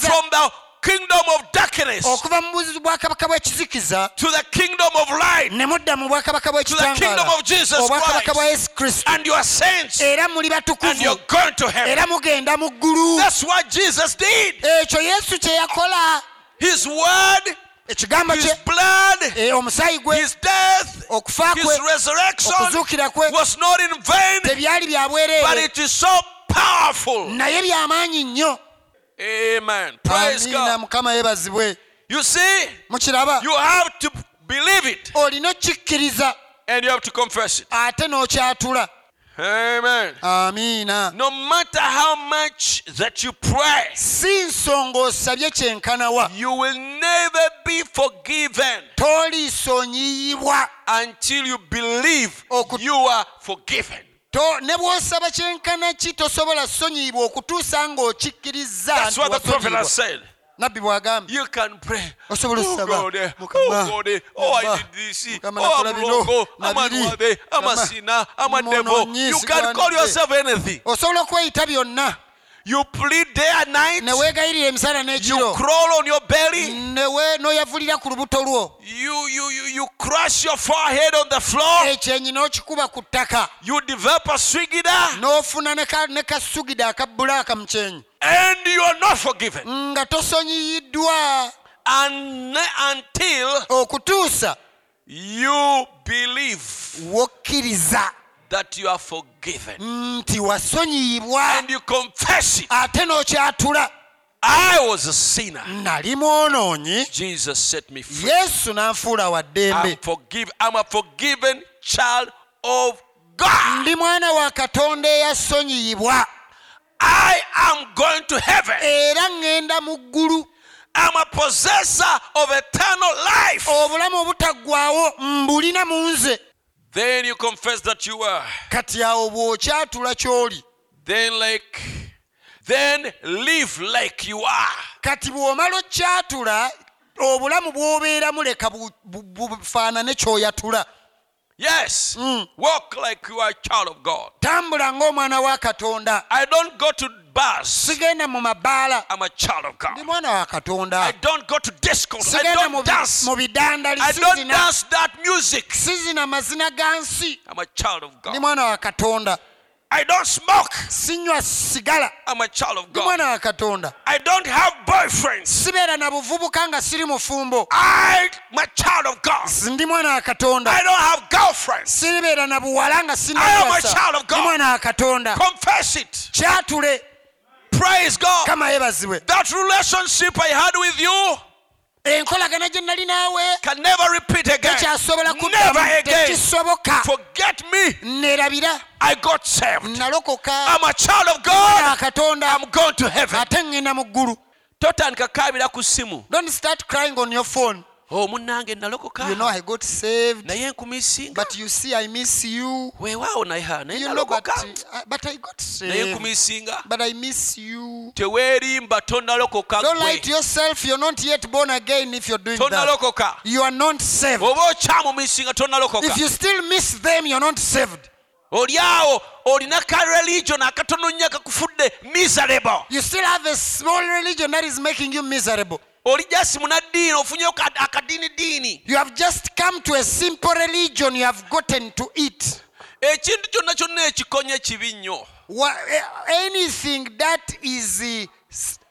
from the kingdom of darkness okuva mu bwakabaka bw'ekizikiza to the kingdom of light. ne mudda mu bwakabaka the kingdom bw'ekitangaala of Jesus obwakabaka bwa yesu kristo. Era muli batukuvu. Era mugenda mu ggulu. Ekyo yesu kye yakola. His word, ekigambo kye eh, omusaayi gwe okufa His kwe resurrection okuzuukira kwe was not in vain, tebyali bya but bwereere it is so powerful. naye byamaanyi nnyo Amen. Praise God. mukama yeebazibwe You see, mukiraba you have to believe it olina okkikkiriza and you have to confess it. ate n'okyatula Amen. Amina. No matter how much that you pray, si nsonga osabye kyenkanawa you will never be forgiven until you believe you are forgiven. Ne bw'osaba kyenkana ki tosobola sonyiyibwa okutuusa said. nabbi bw'agambye. Osobola Oh osaba. Eh, Mukama, oh eh, oh okweyita byonna You plead day and night. ne weegayirira emisana You crawl on your belly. n'oyavulira ku lubuto lwo You, you, you, you crush your forehead on the floor. ekyenyi n'okikuba ku ttaka You develop a swigida. n'ofuna ne ka- ne kasugida aka bulaaka mu kyenyi And you are not forgiven. nga tosonyiyiddwa And until okutuusa you believe believe wokkiriza that you are forgiven nti wasonyiyibwa and you confess it, ate n'okyatula I was a sinner. nali mwonoonyi Jesus set me free. yesu n'anfuula wa I'm, ddembe forgive, I'm a forgiven child of God. ndi mwana wa katonda eyasonyiyibwa I am going to heaven. era ŋŋenda mu ggulu I'm a possessor of eternal life. obulamu obutaggwaawo mbulina mu nze Then you confess that you are. kati awo bw'okyatula ky'oli Then like then live like you are. kati bw'omala okyatula obulamu bw'obeeramu leka bu- bu- bufaanane ky'oyatula Yes. Mm. Walk like you are a child of God. tambula ng'omwana wa katonda I don't go to. Sigenda mu mabaala I'm a child of ndi mwana wa katonda I don't go to discos. I sigenda mu don't dance. mu bidandali I don't sizina dance that music. sizina mazina ga nsi I'm a child of ndi mwana wa katonda I don't smoke. sinywa sigala I'm a child of God. mwana wa katonda I don't have boyfriends. sibeera na buvubuka nga siri mufumbo I'm a child of God. ndi mwana wa katonda I don't have girlfriends. siribeera na buwala nga I am a child of God. mwana wa katonda Confess it. kyatule praise god. Kama yebazibwe that relationship i had with you enkolagana gye nali naawe tekyasobola kutekisoboka nerabira nalokoka. Akatonda ate ŋŋenda mu ggulu. Totandika kaabira ku ssimu Don't start crying on your phone o munnange nalokoka you know i got saved naye nkumisinga but you see i miss you. Weewaawo naye naye you know but, uh, but i got naye nkumisinga but i miss you. Teweerimba tonalokoka don't lie to yourself you're not yet born again if you're doing that. you are not saved. Oba okyamumisinga tonalokoka if you still miss them you're not saved. Oli olina ka religion akatono nnyo kakufudde miserable. You still have a small religion that is making you miserable you have just come to a simple religion you have gotten to it. Ekintu kyonna kyonna ekikonye kibi nnyo. Eh, anything that is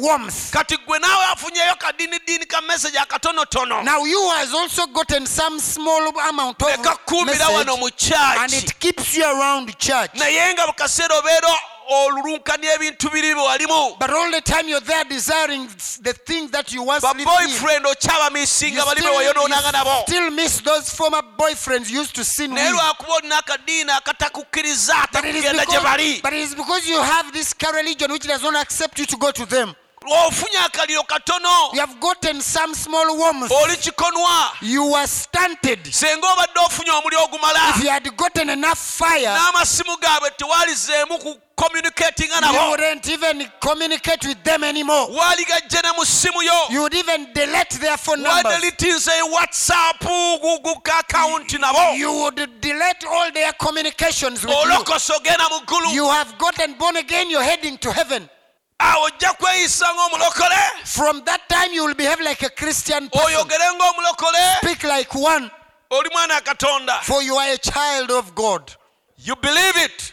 warmth kati gwe naawe afunyeyo kadinidini ka message akatonotono. Now you has also gotten some small amount of kakuumira wano mu church. And it keeps you around church. Naye nga mu kaseera obeera olulunkani ebintu biri bwe walimu. But all the time you're there desiring the things that you once baboyfriend okyabamisinga bali still, bwe wayonoonanga you nabo. still miss those former boyfriends you used to sin naye lwakuba olina akadiini akatakukkiriza but it, is atakugenda gye bali. but it is because you have this religion which does not accept you to go to them. Ofunye akaliro katono. You have gotten some small warmth oli kikonwa you were stunted. Singa obadde ofunye omuli ogumala. If you had gotten enough fire n'amasimu gaabwe tewalizeemu ku communicatinga you wouldn't even communicate with them anymore. Waali ne mu ssimu yo. You would even delete their phone numbers. wadelitinze whatsapp gu nabo you would delete all their communications with you. Olokosa ogenda mu ggulu you have gotten born again you're heading to heaven. Awo ojja kweyisa ng'omulokole. From that time you will behave like a christian person. Oyogere ng'omulokole. Speak like one. Oli mwana wa katonda. For you are a child of god. You believe it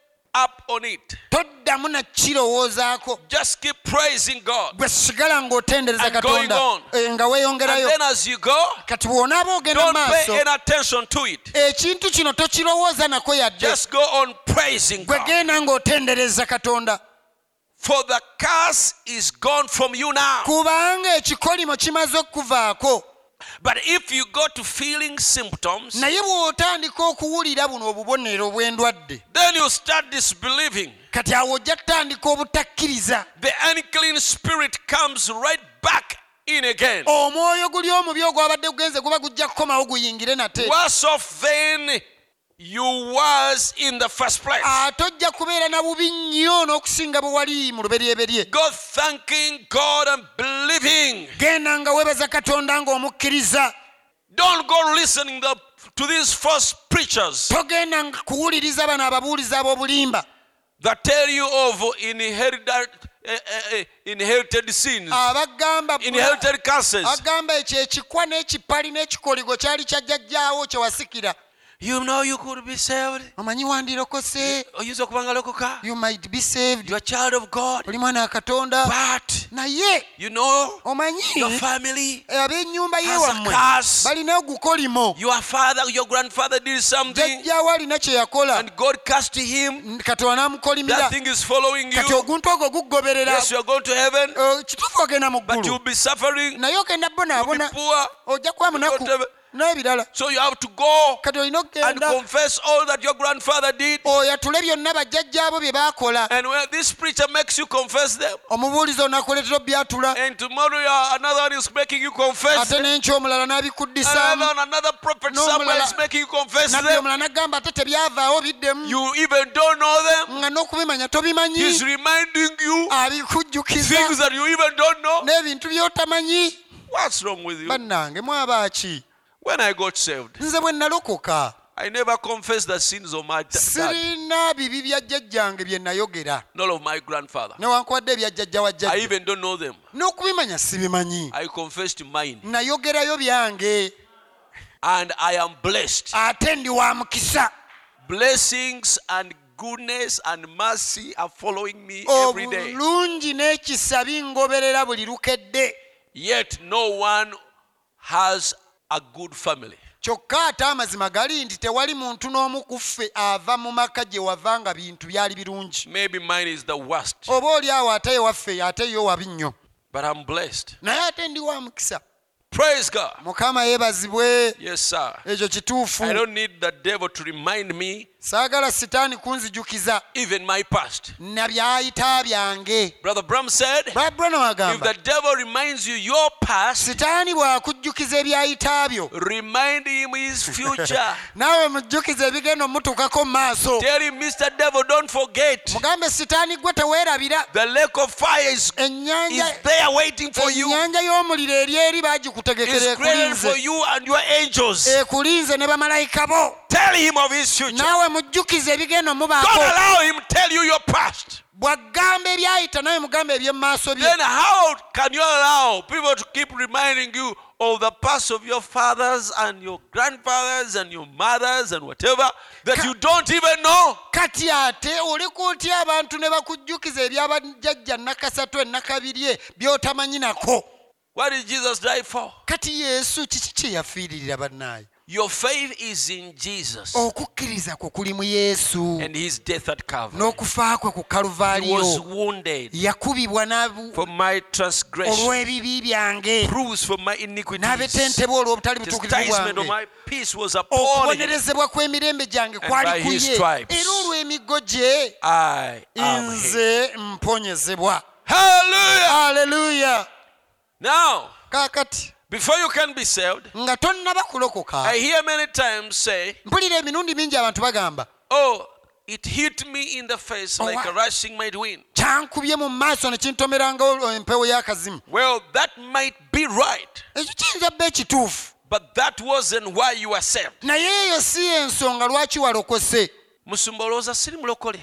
up on it. Toddamu na kirowoozaako. Just keep praising god. Gwe sigala ng'otendereza katonda. Eh, nga weeyongerayo. Kati bw'onaaba ogenda maaso ekintu kino tokirowooza nako yadde. Gwe genda ng'otendereza katonda. For the curse is gone from you now. Kubanga ekikolimo kimaze okuvaako but if you go to feeling symptoms naye bw'otandika okuwulira buno obubonero bw'endwadde then you start disbelieving. kati awo ojja kutandika obutakkiriza. The unclean spirit comes right back in again. omwoyo guli omubi ogwabadde gugenze guba gujja kukomawo guyingire nate. Worse off than you was in the first place. ate ojja kubeera na bubi nnyo n'okusinga bwe wali mu luberyerye Go thanking God and believing. genda nga weebaza katonda ng'omukkiriza Don't go listening the, to these false preachers togenda nga kuwuliriza bano ababuulizi ab'obulimba that tell you of inherited, uh, uh, inherited sins, abagamba inherited curses. agamba ekyo ekikwa n'ekipali n'ekikoligo kyali kya jjajjaawo kye wasikira You know you could be saved. omanyi wandirokose oyinza okuba nga lokoka you might be saved. You are child of god. Oli mwana wa katonda. But naye you know omanyi your family ab'ennyumba ye has a wammwe curse. balina ogukolimo. Your father your grandfather did something jjajjaawo alina kye yakola. and god cast him. Katonda n'amukolimira. That thing is following kati you oguntu ogwo gugoberera. Yes you are going to heaven. Eh, kituufu ogenda mu but ggulu. be suffering. Naye ogenda bonaabona ojja kuba munaku. N'ebirala so you have to go kati olina and confess all that your grandfather did. Oyatule byonna bajjajjaabo bye baakola. And when this preacher makes you confess them omubuulizi onakuleetera obyatula and tomorrow another one is making you confess ate n'enky omulala n'abikuddisaamu. another, another prophet somewhere is making you confess them. omulala n'agamba ate tebyavaawo biddemu. You even don't know them. Nga n'okubimanya tobimanyi. He's reminding you abikujjukiza. things that you even don't know. N'ebintu by'otamanyi. What's wrong with you? Bannange mwabaaki when i got saved nze bwe nalokoka i never confessed the sins of my dad. sirina bibi bya jjajjange bye nayogera. Nor of my grandfather. Newankubadde ebya jjajja wa i jjajja even don't know them. N'okubimanya sibimanyi. I confessed mine. Nayogerayo byange. And i am blessed. Ate ndi wa mukisa. Blessings and goodness and mercy are following me every day. Obulungi n'ekisa bingoberera buli lukedde. Yet no one has a good family. kyokka ate amazima gali nti tewali muntu n'omu ku ffe ava mu maka gye wava nga bintu byali birungi. Maybe mine is the worst. Oba oli awo ate ewaffe ate yo wabi nnyo. But i'm blessed. Naye ate ndi wa mukisa. Praise god. Mukama yeebazibwe. Yes sir. Ekyo kituufu. I don't need the devil to remind me saagala sitaani kunzijukiza even my past. na byayita byange. Brother bram said babulano if agamba the devil reminds you your past sitaani bw'akujjukiza ebyayita byo. remind him his future. Naawe mujjukiza ebigenda omutuukako mu maaso. Tell him mr devil don't forget. Mugambe sitaani gwe teweerabira. The lake of fire is, is ennyanja there waiting for you. Ennyanja y'omuliro eri eri bagikutegekera for ekulinze. you and your angels. Ekulinze ne bamalayika bo. Tell him of his future. Naawe mujjukiza ebigenda don't omubaako allow him tell you your past. Bw'agamba ebyayita nawe mugamba eby'emu maaso bye. Then how can you allow people to keep reminding you of the past of your fathers and your grandfathers and your mothers and whatever that Ka- you don't even know? Kati ate oleka otya abantu ne bakujjukiza ebyabajjajja nakasatu enakabirye by'otamanyi nako? What did jesus die for? Kati yesu kiki kye yafiiririra bannaayo your faith is in jesus. Okukkiriza kwe kuli mu yesu. And his death at calvary. N'okufa kwe ku he was kaluvaaliyo wounded yakubibwa n'abu- for my transgression. olw'ebibi byange. Bruised for my iniquities. N'abetentebwa olw'obutali butuukirivu chastisement of bwange my peace was upon him. Okubonerezebwa kw'emirembe gyange by kwali ku his ye. stripes. era olw'emiggo gye i am healed. nze mponyezebwa. Hallelujah! Aleluya now kaakati before you can be saved nga tonnaba kulokoka i hear many times say mpulira emirundi mingi abantu bagamba Oh, it hit me in the face Oh, like a rushing might wind. kyankubye mu maaso ne kintomeranga empewo y'akazimu Well, that might be right, ekyo kiyinza bba ekituufu but that wasn't why you were saved. naye eyo si ensonga lwaki walokose musumba olowooza siri mulokole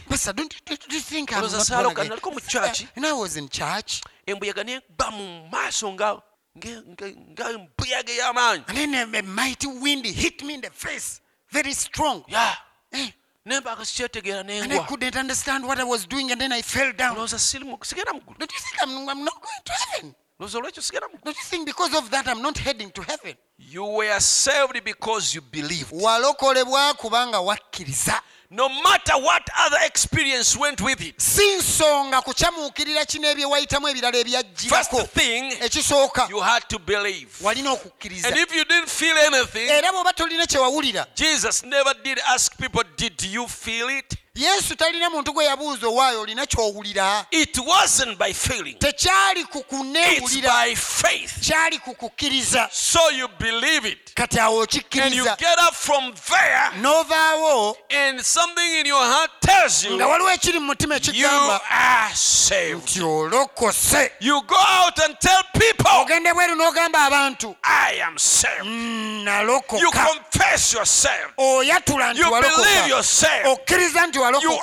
naliko mu church. Embuyaga neba mu maaso nga And then a mighty wind hit me in the face, very strong. Eh. Yeah. Hey. And I couldn't understand what I was doing, and then I fell down. Don't you think I'm, I'm not going to heaven? Don't you think because of that I'm not heading to heaven? You were saved because you believed no matter what other experience went with it. Si nsonga kukyamuukirira kino ebye wayitamu ebirala ebyajjirako ekisooka you had to believe. walina okukkiriza. And if you didn't feel anything, era bw'oba tolina kye wawulira Jesus never did ask people, Did you feel it? yesu talina muntu gwe yabuuza owaayo olina kyowulira? Tekyali ku kunewulira kyali ku kukkiriza. Kati awo okikkiriza. N'ovaawo nga waliwo ekiri mu mutima ekigamba nti olokose. Ogende bweru n'ogamba abantu mm, nalokoka. Oyatula nti walokoka. okkiriza nti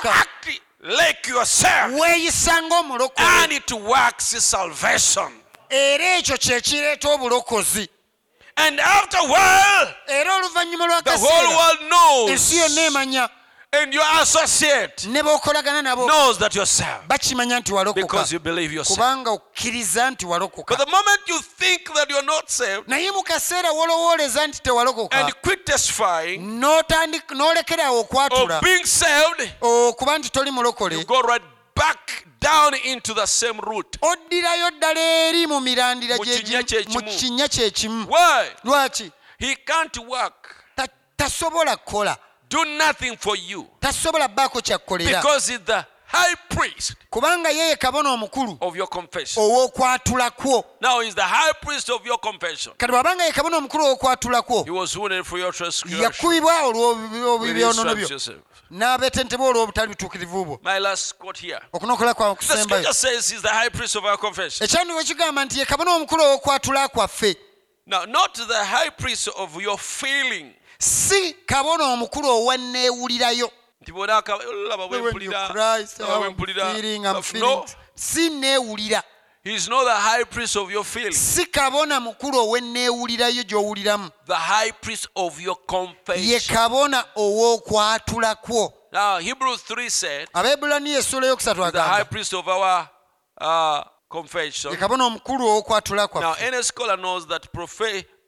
Act like you're saved. weeyisa And ng'omulokole it works salvation. era ekyo kye kireeta obulokozi And after a while, the whole world knows. And your associate ne bookolagana nabo knows that you're saved bakimanya nti walokoka because you believe you're saved. kubanga okkiriza nti walokoka But the moment you think that you're not saved naye mu kaseera wolowooleza nti tewalokoka and quit testifying n'olekerawo okwatula being saved, okuba nti toli mulokole you go right back down into the same route. oddirayo ddala eri mu mirandira Mu gye kinnya gimu- kye mu kimu. kinnya kye kimu Why? lwaki He can't work, Ta- tasobola kukola do nothing for you. Tasobola bbaako kyakkolera because he's the high priest kubanga yeye kabona omukulu ow'okwatula kwo kati bw'abanga ye kabona omukulu ow'okwatula kwo yakubibwa olw'obubi byonono byo. n'abetentebwa olw'obutali butuukirivu bwo. Okunokola kwawe okusembayo ekyandiwe kigamba nti ye kabona omukulu ow'okwatula kwaffe. Now, not the high priest of your failing. Si kabona omukulu owanneewulirayo feeling. si neewulira he's not the high priest of your feeling. si kabona mukulu owenneewulirayo gy'owuliramu The high priest of your ye confession. kabona ow'okwatula kwo Now, Hebrews 3 said, abaebulaniya essula eyokusatu the high agamba priest of our uh, confession. ye kabona omukulu ow'okwatula Now, any scholar knows that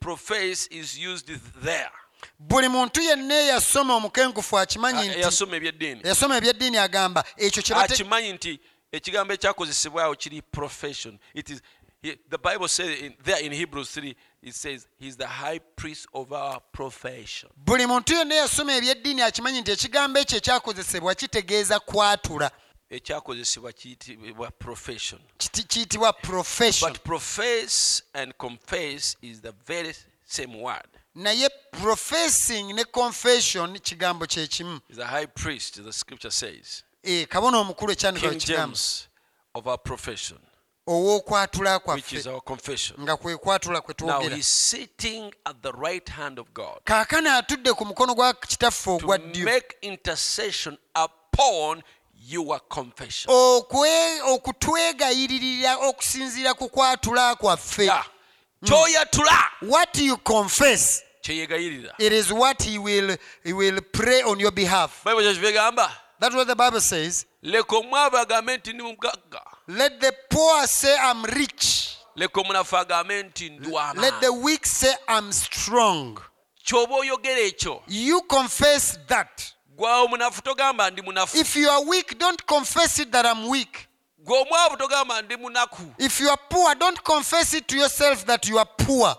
profess is used there. Buli muntu yenna eyasoma omukenkufu akimanyi nti eyasoma ebyeddiini. Eyasoma ebyeddiini agamba ekyo kye bate- akimanyi nti ekigambo ekyakozesebwawo kiri profession. It is he- the bible says in, there in hebrews 3 it says he's the high priest of our profession. Buli muntu yenna eyasoma ebyeddiini akimanyi nti ekigambo ekyo ekyakozesebwa kitegeeza kwatula. Ekyakozesebwa kiyitibwa profession. Kiyitibwa profession. But profess and confess is the very same word naye professing ne confession kigambo kye kimu. Eh, kabona omukulu ekyandika king kigamba james of our profession. Ow'okwatula kwaffe nga kwe kwatula kwe twogera. kaakano atudde ku mukono gwa kitaffe ogwa ddyo. okutwegayiririra okusinziira ku kwatula kwaffe. Yeah. kyoyatula what you confess kyeyegayirira it is what he will, he will pray on your behalf. Bayibuli kyekyo begamba that's what the bible says. Leka omwavu agambe nti ndi mugagga let the poor say i'm rich. Leka omunafu agambe nti ndi let the weak say i'm strong. Kyoba oyogera ekyo. You confess that. Gwe omunafu togamba ndi munafu. If you are weak don't confess it that i'm weak. Gwe omwavu togamba ndi munaku. If you are poor don't confess it to yourself that you are poor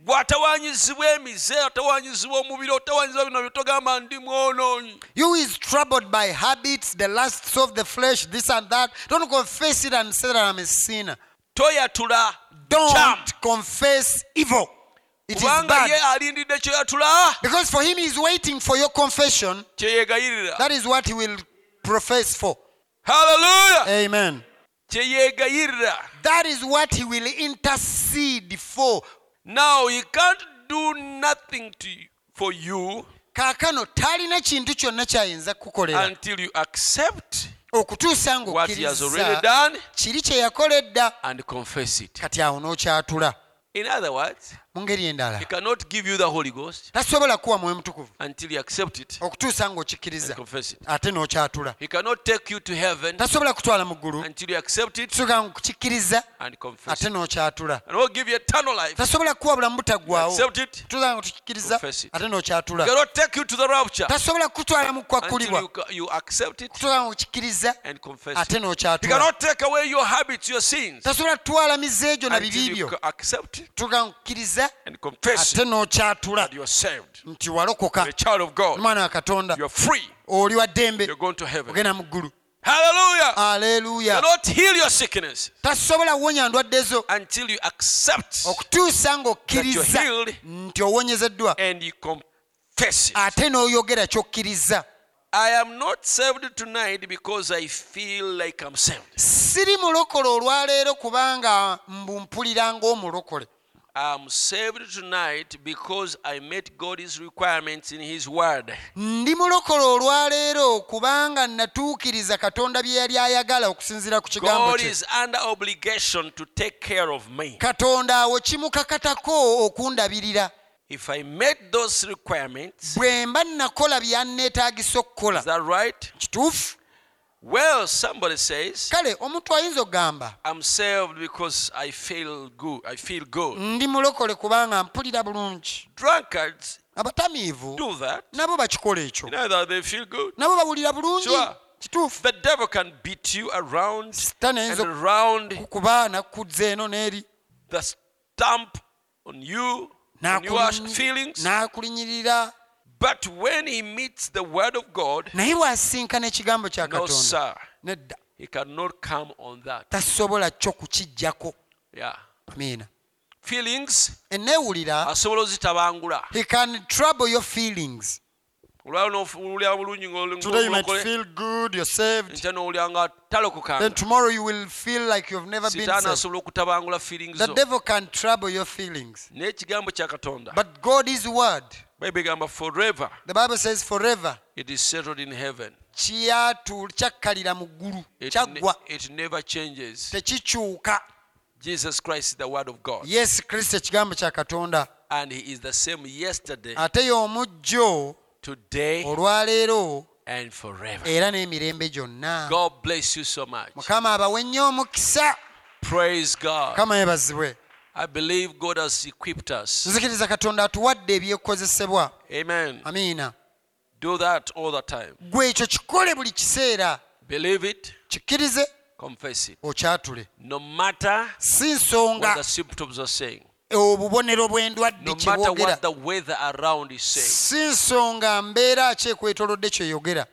gwe atawaanyizibwa emize atawaanyizibwa omubiri otawaanyizibwa bino byo togamba ndi mwonoonyi you is troubled by habits the lusts of the flesh this and that. Don't confess it and say that i'm a sinner. Toyatula don't confess evil. It is bad. because for him he's waiting for your confession. That is what he will profess for. Hallelujah. amen. That is what he will intercede for now he can't do nothing to for you kaakano talina kintu kyonna kyayinza kukukolera. until you accept okutuusa done kiri kye yakola edda kati awo n'okyatula mu ngeri endala he cannot give you the holy ghost tasobola kuwa mwoyo mutukuvu until you accept it okutuusa ng'okikkiriza. ate n'okyatula. He cannot take you to heaven tasobola kutwala mu ggulu. until you accept it ate n'okyatula. And will give you eternal life. Tasobola kuwa bulamu butaggwawo accept it Confess ate he n'okyatula cannot take you to the rapture tasobola kutwala mu until kwakkulibwa you, accept it tusobola nga and confess ate he n'okyatula. Cannot take away your habits your sins tasobola kutwala mize egyo na bibi byo tuuka accept confess ate n'okyatula nti walokoka. Mwana wa katonda. Oli wa ddembe. Ogenda mu ggulu. Hallelujah. aleluya Cannot heal your sickness tasobola kuwonya ndwadde zo. until you accept okutuusa ng'okkiriza nti owonyezeddwa ate n'oyogera ky'okkiriza. I am not saved tonight because I feel like I'm saved. siri mulokole olwaleero kubanga mbu mpulira ng'omulokole I'm saved tonight because I met God's requirements in His Word. ndi mulokole olwaleero kubanga natuukiriza katonda bye yali ayagala okusinziira ku kigambo God kye is under obligation to take care of me. katonda awo kimukakatako okundabirira If I met those requirements, bwe mba nakola byanneetaagisa okukola is that right? kituufu Well, somebody says, kale omuntu ayinza okugamba I'm saved because I feel good. I feel good. ndi mulokole kubanga mpulira bulungi Drunkards abatamiivu do that. nabo bakikola ekyo You know that they feel good. nabo bawulira bulungi Sure. kituufu The devil can beat you around sitaani and ayinza around kukuba nakuzza eno n'eri the stamp on you, on your feelings. n'akulinyirira But when he meets the word of God, naye bw'asinkana ekigambo kya no, sir, nedda he cannot come on that. tasobola kyo kukijjako Yeah. amiina Feelings? Asobola ozitabangula he can trouble your feelings today you might feel good you're saved. Enkya n'owulira nga then tomorrow you will feel like you've never been saved. asobola okutabangula feelings the devil can trouble your feelings. Naye ekigambo kya but god is word. Forever. The bible says forever. It is settled in heaven. Kyatu kyakkalira mu ggulu it, ne- kyaggwa it never changes. Tekikyuka. Jesus christ is the word of god. Yes, kristo ekigambo kya katonda. And he is the same yesterday ate y'omujjo today olwaleero. and forever. Era n'emirembe gyonna. God bless you so much. Mukama abawe nnyo omukisa. Praise god. Mukama yebazibwe i believe god has equipped us. Nzikiriza katonda atuwadde amen. Amiina. Do that all the time. Gwe ekyo kikole buli kiseera. Believe it. Kikkirize. Confess it. Okyatule. No matter si what nsonga the symptoms are saying obubonero bw'endwadde kyebwogera si nsonga mbeera ki ekwetoolodde kyeyogera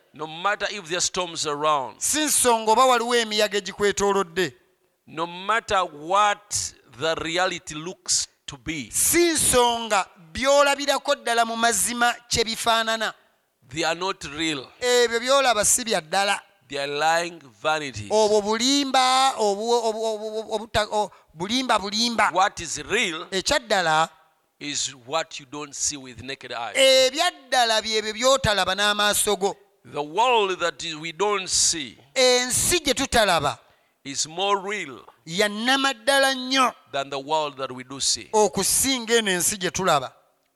si nsonga oba waliwo emiyaga egikwetoolodde si nsonga by'olabirako ddala mu mazima kye bifaanana. Ebyo by'olaba si bya ddala they are lying vanities. Obwo bulimba bulimba bulimba. What is real ekyaddala is what you don't see with naked eyes. ebyaddala byebyo by'otalaba n'amaaso go. The world that we don't see ensi gye tutalaba is more real yannama ddala nnyo than the world that we do see. okusinga eno ensi gye tulaba.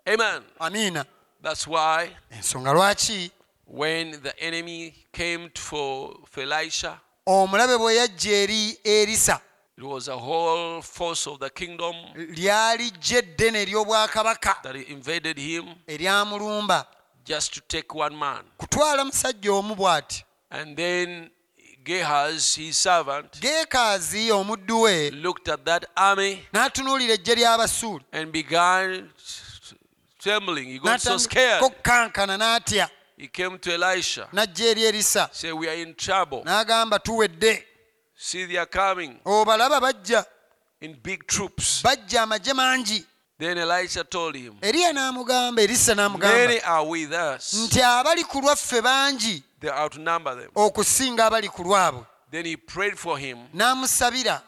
Amen. Amiina. That's why ensonga lwaki when the enemy came for, for elisha omulabe bwe yajja eri erisa it was a whole force of the kingdom lyali jja eddene ery'obwakabaka that invaded him eryamulumba. just to take one man. Kutwala musajja omu bw'ati. And then Gehazi, his servant, geekaazi omuddu we looked at that army n'atunuulira eggye ly'abasuuli and began trembling. He got so scared. n'okkankana n'atya He came to Elisha, n'ajja eri erisa. Said, We are in trouble. n'agamba tuwedde. See, they are coming. Obalaba bajja. In big troops. bajja amagye mangi. Then Elisha told him, eriya n'amugamba erisa Many n'amugamba are with us. nti abali ku lwaffe bangi They outnumber them. okusinga abali ku lwabwe Then he prayed for him, n'amusabira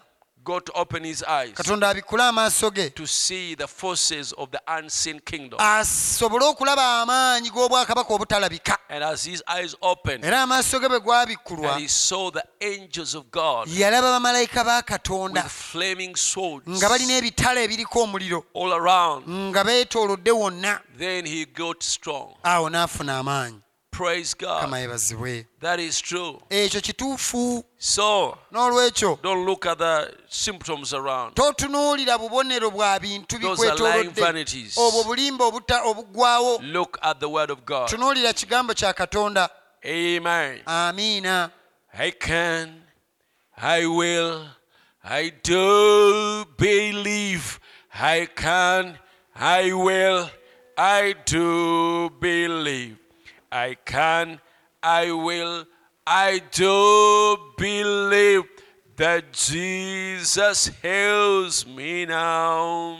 God to open his eyes katonda abikule amaaso ge. to see the forces of the unseen kingdom. asobole okulaba amaanyi g'obwakabaka obutalabika. And as his eyes opened, era amaaso ge bwe gwabikkulwa and he saw the angels of God yalaba bamalayika ba katonda with flaming swords nga balina ebitala ebiriko omuliro all around, nga beetoolodde wonna. Then he got strong. awo n'afuna amaanyi Praise kama God. yebazibwe That is true. ekyo kituufu So n'olwekyo don't look at the symptoms around. totunuulira bubonero bwa bintu Those are lying bikwetoolodde vanities. obwo bulimba obuta- obuggwawo Look at the word of God. tunuulira kigambo kya katonda Amen. amiina I can, I will, I do believe. I can, I will, I do believe. I can, I will, I do believe that Jesus heals me now.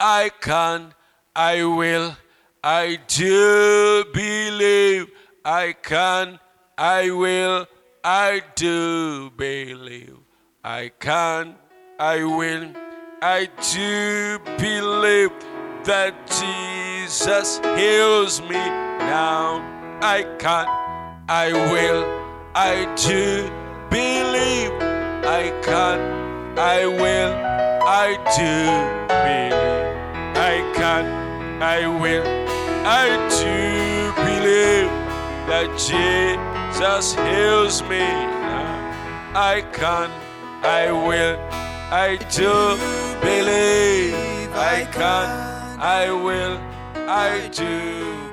I can, I will, I do believe. I can, I will, I do believe. I can, I will, I do believe that Jesus heals me now. I can, I will, I do believe. I can, I will, I do believe. I can, I will, I do believe that Jesus heals me now. I can, I will, I do believe. I can, I will, I do